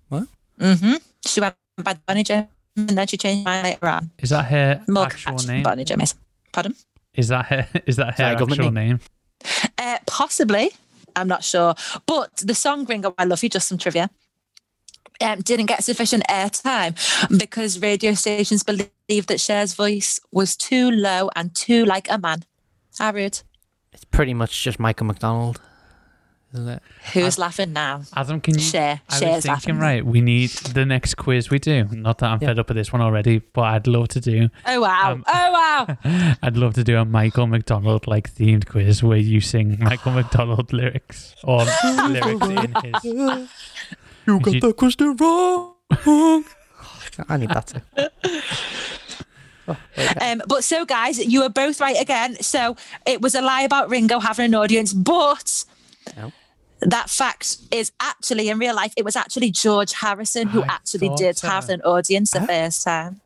what? Mm hmm She went by Bonnie Jo, and then she changed my name later on. Is that her More actual catchy name? Bonnie Jo Mason. Pardon? Is that her? Is that that her a government actual name? name? Uh, possibly. I'm not sure. But the song Ringo, I Love You, just some trivia, um, didn't get sufficient airtime because radio stations believed that Cher's voice was too low and too like a man. How rude. It's pretty much just Michael McDonald, isn't it? Who's laughing now? Adam, can you? share? I was Cher's thinking, laughing. right, we need the next quiz we do. Not that I'm Yeah. fed up with this one already, but I'd love to do. Oh, wow. Um, oh, wow. I'd love to do a Michael McDonald like themed quiz where you sing Michael McDonald lyrics or lyrics in his. You got the question wrong. I need that too. Go. Um, but so, guys, you were both right again. So it was a lie about Ringo having an audience, but that fact is actually in real life, it was actually George Harrison who I actually did so. have an audience the first time.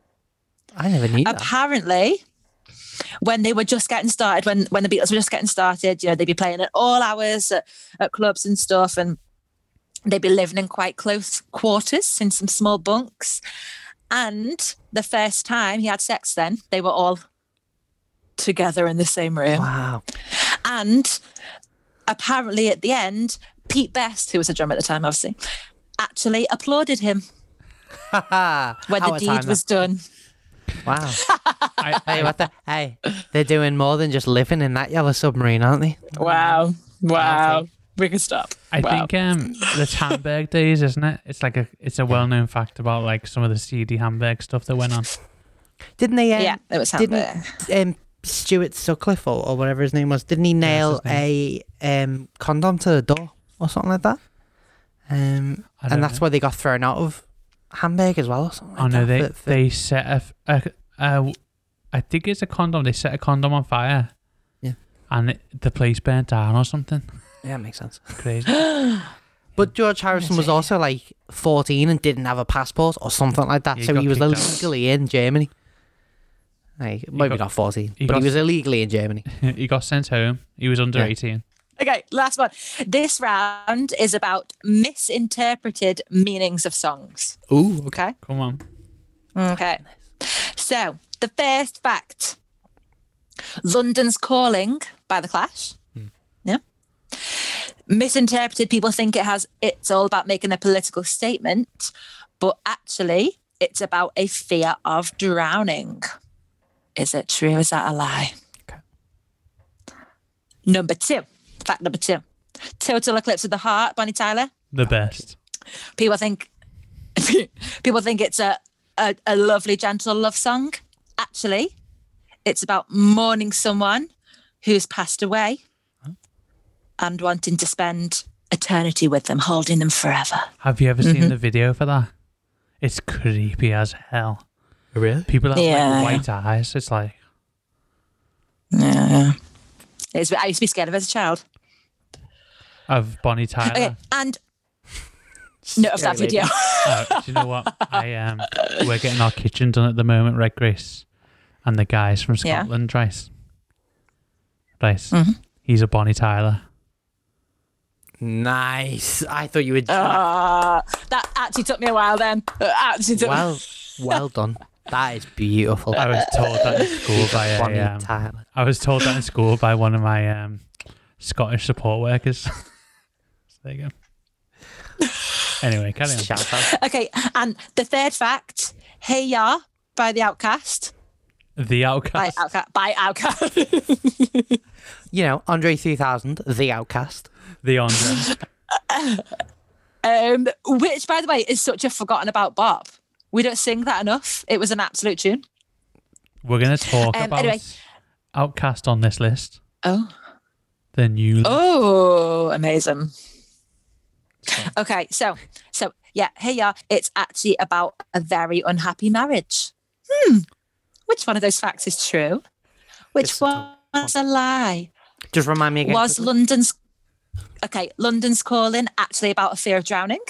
I never knew that. Apparently, when they were just getting started, when when the Beatles were just getting started, you know, they'd be playing at all hours at, at clubs and stuff, and they'd be living in quite close quarters in some small bunks. And the first time he had sex, then they were all together in the same room. Wow. And apparently, at the end, Pete Best, who was a drummer at the time, obviously, actually applauded him when the deed was done. Wow. I, Hey, what the? Hey, they're doing more than just living in that yellow submarine, aren't they? Wow. Wow. We can stop. I think um, it's Hamburg days, isn't it? It's like a it's a well known fact about like some of the seedy Hamburg stuff that went on. Didn't they? Um, yeah, it was didn't- Hamburg. um, Stuart Sutcliffe or, or whatever his name was, didn't he nail that's a um, condom to the door or something like that? Um, and that's know. why they got thrown out of Hamburg as well or something like Oh no, that. they for- for- they set a, f- a, a- I think it's a condom. They set a condom on fire. Yeah. And it, the place burnt down or something. Yeah, makes sense. Crazy. But George Harrison was also like 14 and didn't have a passport or something like that, He so got he was kicked out. illegally in Germany. Like, maybe got- not 14, he but got- he was illegally in Germany. he got sent home. He was under Yeah. 18. Okay, last one. This round is about misinterpreted meanings of songs. Ooh, Okay. Come on. Okay. So the first fact London's Calling by The Clash. Misinterpreted, people think it has it's all about making a political statement, but actually it's about a fear of drowning. Is it true? Is that a lie? Okay. Number two, fact number two. Total Eclipse of the Heart, Bonnie Tyler The best. people think people think it's a, a a lovely gentle love song actually it's about mourning someone who's passed away and wanting to spend eternity with them holding them forever Have you ever Mm-hmm. seen the video for that? It's creepy as hell. really? People have Yeah. like white eyes. It's like yeah, yeah. It's, i used to be scared of it as a child of Bonnie Tyler. okay and no of that lady. video Oh, do you know what? I um, we're getting our kitchen done at the moment, Red Grace? And the guys from Yeah. Scotland, Rice. Right. Mhm. He's a Bonnie Tyler. Nice. I thought you would. Uh, that actually took me a while then. It actually took well, well done. That is beautiful. I was told that in school by Bonnie a, um, Tyler. I was told that in school by one of my um, Scottish support workers. so there you go. Anyway, carry on. Okay, and the third fact, Hey Ya by the OutKast. The OutKast. By OutKast. OutKast. By OutKast. You know, Andre 3000, The OutKast. The Andre. um, which, by the way, is such a forgotten about bop. We don't sing that enough. It was an absolute tune. We're gonna talk Um, about anyway. OutKast on this list. Oh. The new. list. Oh, amazing. Okay, so so yeah, hey ya, it's actually about a very unhappy marriage. Hmm. Which one of those facts is true? Which It's a one's a lie? Just remind me again. Was. London's okay, London's calling actually about a fear of drowning?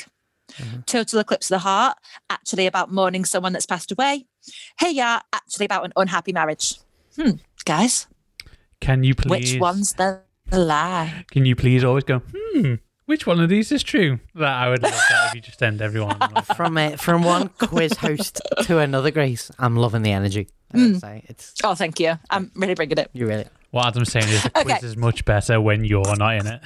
Mm-hmm. Total eclipse of the heart, actually about mourning someone that's passed away. Hey ya, actually about an unhappy marriage. Hmm, guys, Can you please? which one's the lie? Can you please always go? Hmm. Which one of these is true? That I would love that if you just end everyone. like from it from one quiz host to another, Grace. I'm loving the energy. Mm. say. It's Oh, thank you. I'm really bringing it. you really. What Adam's saying is the quiz is much better when you're not in it.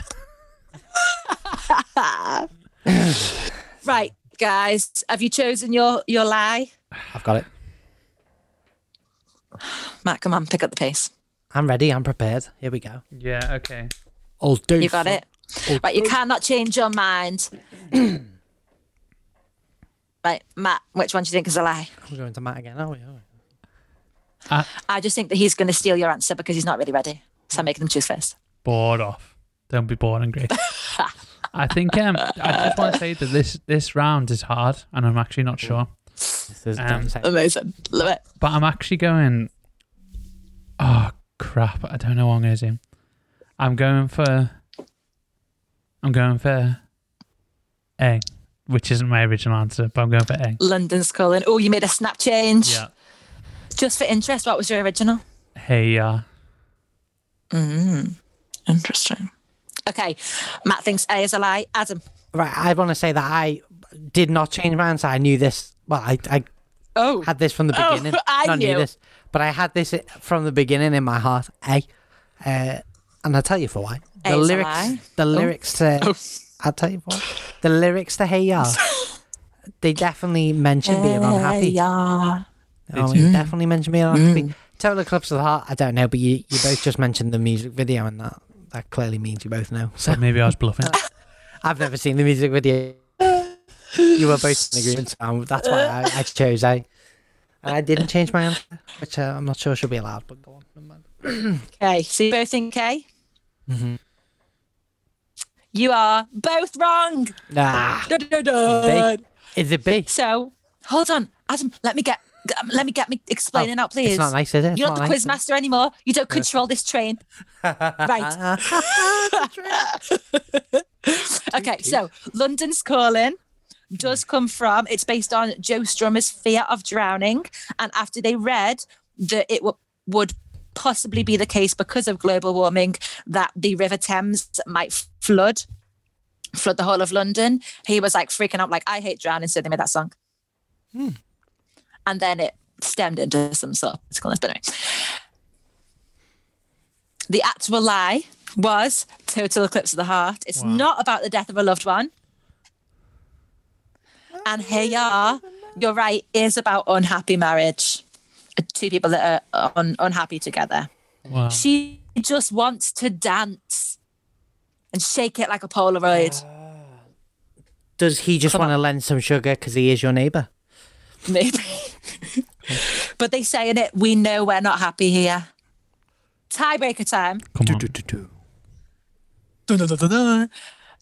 Right, guys, have you chosen your your lie? I've got it. Matt, come on, pick up the pace. I'm ready. I'm prepared. Here we go. Yeah. Okay. I'll do. You got it. Right, you cannot change your mind. right, Matt, which one do you think is a lie? I'm going to Matt again. Oh, yeah. I just think that he's going to steal your answer because he's not really ready. So I'm making them choose first. Bored off. Don't be bored and great. I think um, I just want to say that this this round is hard, and I'm actually not sure. This is Um, don't Amazing. Love it. But I'm actually going. Oh crap! I don't know what I'm going to do. I'm going for. I'm going for A, which isn't my original answer, but I'm going for A. London's calling. Oh, you made a snap change. Yeah. Just for interest, what was your original? Hey, yeah. Mm, interesting. Okay, Matt thinks A is a lie. Adam. Right. I want to say that I did not change my answer. I knew this. Well, I, I Oh, had this from the beginning. Oh, beginning. I not knew. this, but I had this from the beginning in my heart. A, uh, and I'll tell you for why. A The is a lyrics. lie. The lyrics to. Oh. I'll tell you for why. The lyrics to Hey Ya. They definitely mention being unhappy. Yeah. Oh, you you? definitely mentioned being unhappy. Total Eclipse of the Heart. I don't know, but you, you both just mentioned the music video, and that that clearly means you both know. So So maybe I was bluffing. I've never seen the music video. You were both in agreement, so that's why I, I chose A. And I didn't change my answer, which uh, I'm not sure should be allowed, but go on. Okay, so you both think A? Mhm. You are both wrong. Nah, Dun, dun, dun. B. Is it B? So, hold on, Adam. Let me get. Let me get me explaining oh, out, please. It's not nice, is it? It's You're not the nice, quiz master anymore. You don't control this train. Right. Okay, so London's Calling does hmm. come from, it's based on Joe Strummer's fear of drowning. And after they read that it w- would possibly be the case because of global warming that the River Thames might flood, flood the whole of London, he was like freaking out, like, I hate drowning. So they made that song. Hmm. And then it stemmed into some sort of politicalness. But anyway, the actual lie was total eclipse of the heart. It's Wow. not about the death of a loved one. And here you are. You're right. Is about unhappy marriage. Uh, Two people that are un- unhappy together. Wow. She just wants to dance and shake it like a Polaroid. Does he just want to lend some sugar because he is your neighbour? Maybe. but they say in it, we know we're not happy here. Tiebreaker time. Come on.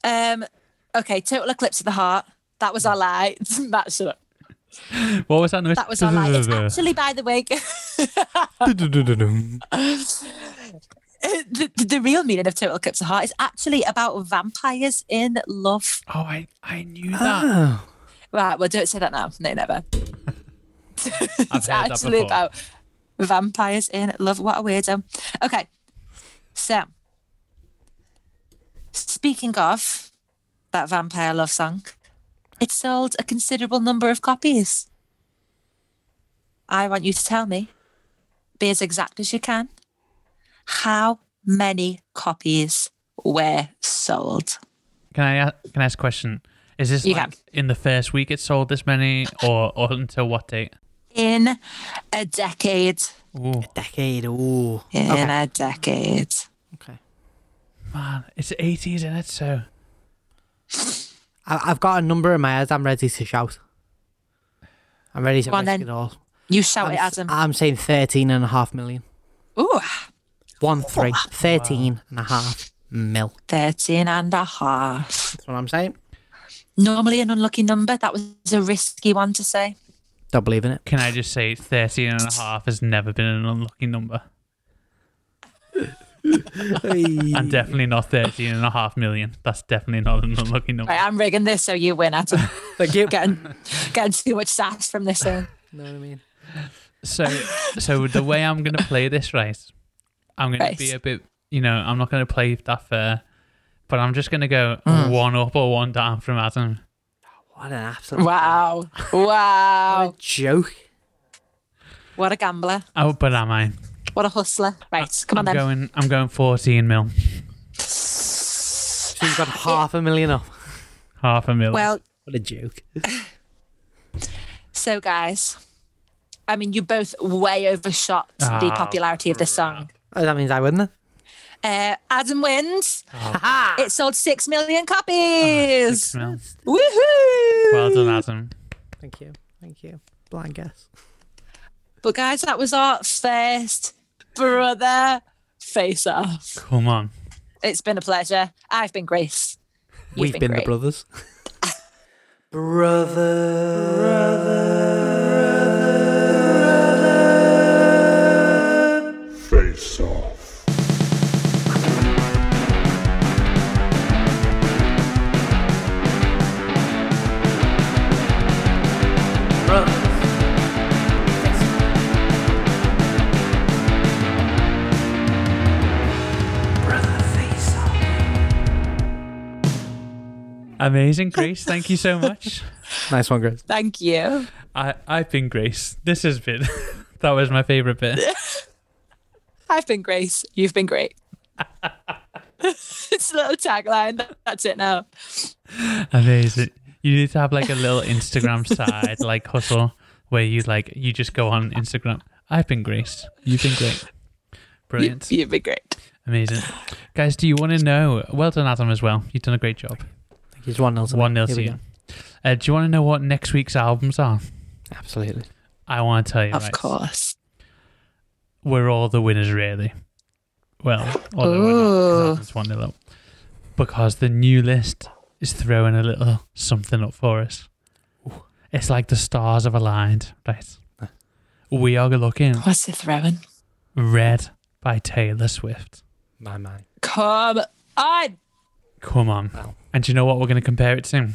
Um, okay, total eclipse of the heart. That was our lie. Matt, shut up. What was that noise? That was our lie. It's actually, by the way, the, the real meaning of total eclipse of the heart is actually about vampires in love. Oh, I, I knew that. Oh. Right, well, don't say that now. No, never. It's actually about vampires in love. What a weirdo. Okay, so speaking of that vampire love song. It sold a considerable number of copies. I want you to tell me, be as exact as you can, how many copies were sold? Can I can I ask a question? Is this You like can. in the first week it sold this many, or or until what date? In a decade. Ooh, Decade. Ooh. In Okay. a decade. okay. man, it's eighties in it, so I, I've got a number in my head. I'm ready to shout. I'm ready to Go risk then. it all. You shout I'm, it, Adam. I'm saying 13 and a half million. Ooh, One three. 13 and a half mil. 13 and a half. That's what I'm saying. Normally an unlucky number. That was a risky one to say. Don't believe in it. can I just say 13 and a half has never been an unlucky number, and definitely not 13 and a half million. That's definitely not an unlucky number. Right, I'm rigging this so you win, Adam. Thank you. getting, getting too much sass from this one. know what I mean? So, so the way I'm gonna play this, right? I'm gonna be a bit, you know, I'm not gonna play that fair, but I'm just gonna go Mm. one up or one down from Adam. What an absolute Wow. What Wow. a joke. What a gambler. Oh, but am I? What a hustler. Right, come on I'm then. going. I'm going 14 mil, So you've got half a million off. half a mil. Well, What a joke. so guys, I mean, you both way overshot the Ah, popularity of this song. Oh, that means I win then. Uh, Adam wins. Ha It sold six million copies. Six mil. Woohoo! Well done, Adam. Thank you. Thank you. Blind guess. But guys, that was our first brother face off. Come on. It's been a pleasure. I've been Grace. You've We've been, the great. brothers. Brother. Face Amazing, Grace. Thank you so much. Nice one, Grace. Thank you. I I've been Grace. This has been. that was my favorite bit. I've been Grace. You've been great. it's a little tagline. That's it now. Amazing. You need to have like a little Instagram side, like hustle, where you like you just go on Instagram. I've been Grace. You've been great. You, Brilliant. you've been great. Amazing. Guys, do you want to know? Well done, Adam, as well. You've done a great job. He's one nil. to. One nil Here to you. Uh, do you want to know what next week's albums are? Absolutely. I want to tell you. Of right? course. We're all the winners, really. Well, although we're Ooh. not, 'cause one nil. Because the new list is throwing a little something up for us. It's like the stars have aligned, right? We are looking What's it throwing? Red by Taylor Swift. My man. Come on. Come on. Wow. And do you know what we're going to compare it to?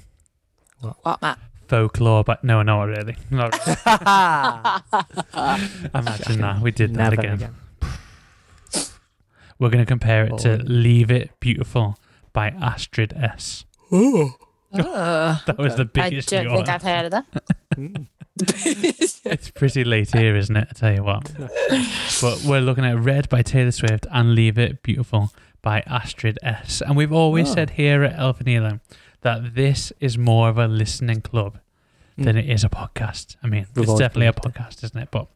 What, Matt? Folklore, but no, not really. Not really. Imagine that. We did that Never again. again. We're going to compare it to. Leave It Beautiful by Astrid S. Oh, That was the biggest. I don't think I've heard of that. It's pretty late here, isn't it? I tell you what. but we're looking at Red by Taylor Swift and Leave It Beautiful by Astrid S. And we've always Oh. said here at El Vinilo that this is more of a listening club than it is a podcast. I mean, We've it's definitely a podcast, isn't it? But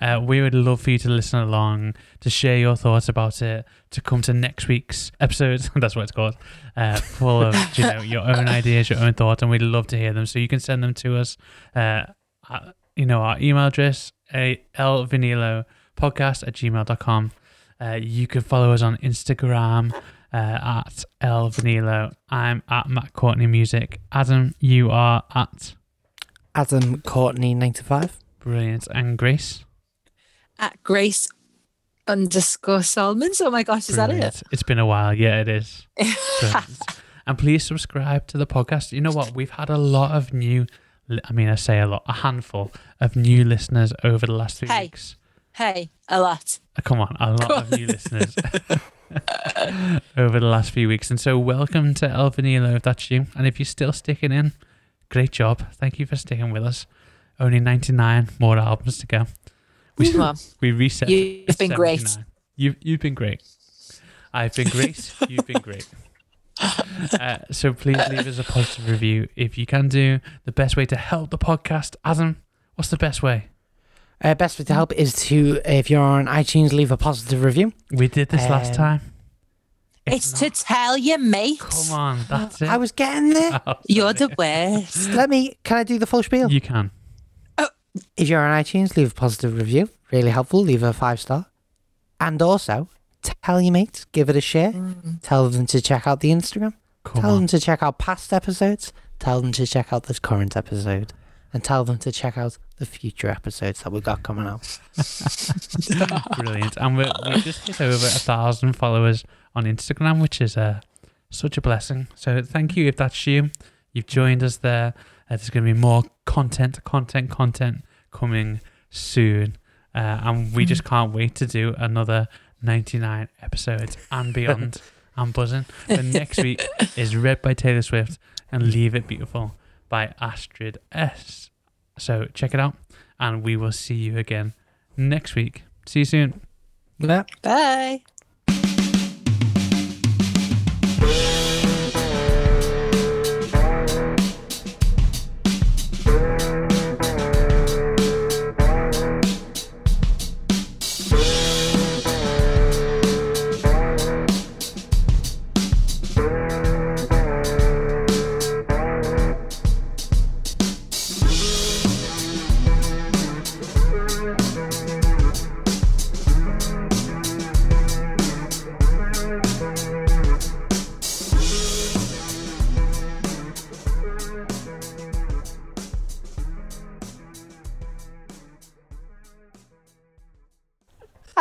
uh, we would love for you to listen along, to share your thoughts about it, to come to next week's episode. That's what it's called. Uh, full of you know your own ideas, your own thoughts, and we'd love to hear them. So you can send them to us. Uh, at, you know our email address, a elvinilo podcast at gmail.com. Uh, you can follow us on Instagram uh, at elvinilo. I'm at Matt Courtney Music. Adam, you are at Adam Courtney, 95. Brilliant. And Grace. At Grace underscore Solomons. Oh my gosh, is that it? It's been a while. Yeah, it is. Brilliant. and please subscribe to the podcast. You know what? We've had a lot of new, I mean, I say a lot, a handful of new listeners over the last three Hey. weeks. Hey, a lot. Uh, Come on, a lot of new listeners. over the last few weeks. And so, welcome to El Vinilo, if that's you. And if you're still sticking in, great job. Thank you for sticking with us. Only 99 more albums to go. We, Well, we reset. You've been great. You, you've been great. I've been great. you've been great. Uh, so please leave us a positive review if you can do. The best way to help the podcast, Adam, what's the best way? Uh, best way to help is to, if you're on iTunes, leave a positive review. We did this last Um, time. If it's not- to tell you, mate. Come on, that's it. I was getting there. Oh, You're sorry. the worst. Let me, can I do the full spiel? You can. If you're on iTunes, leave a positive review. Really helpful. Leave a five star. And also, tell your mates, give it a share. Tell them to check out the Instagram. Come tell on. them to check out past episodes. Tell them to check out this current episode. And tell them to check out the future episodes that we've got coming out. Brilliant. And we we just hit over a thousand followers on Instagram, which is uh, such a blessing. So thank you if that's you. You've joined us there. Uh, there's going to be more content, content, content coming soon. Uh, and we just can't wait to do another 99 episodes and beyond. I'm buzzing. The next week is Red by Taylor Swift and Leave It Beautiful by Astrid S. So check it out. And we will see you again next week. See you soon. Yeah. Bye.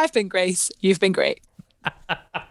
I've been Grace. You've been great.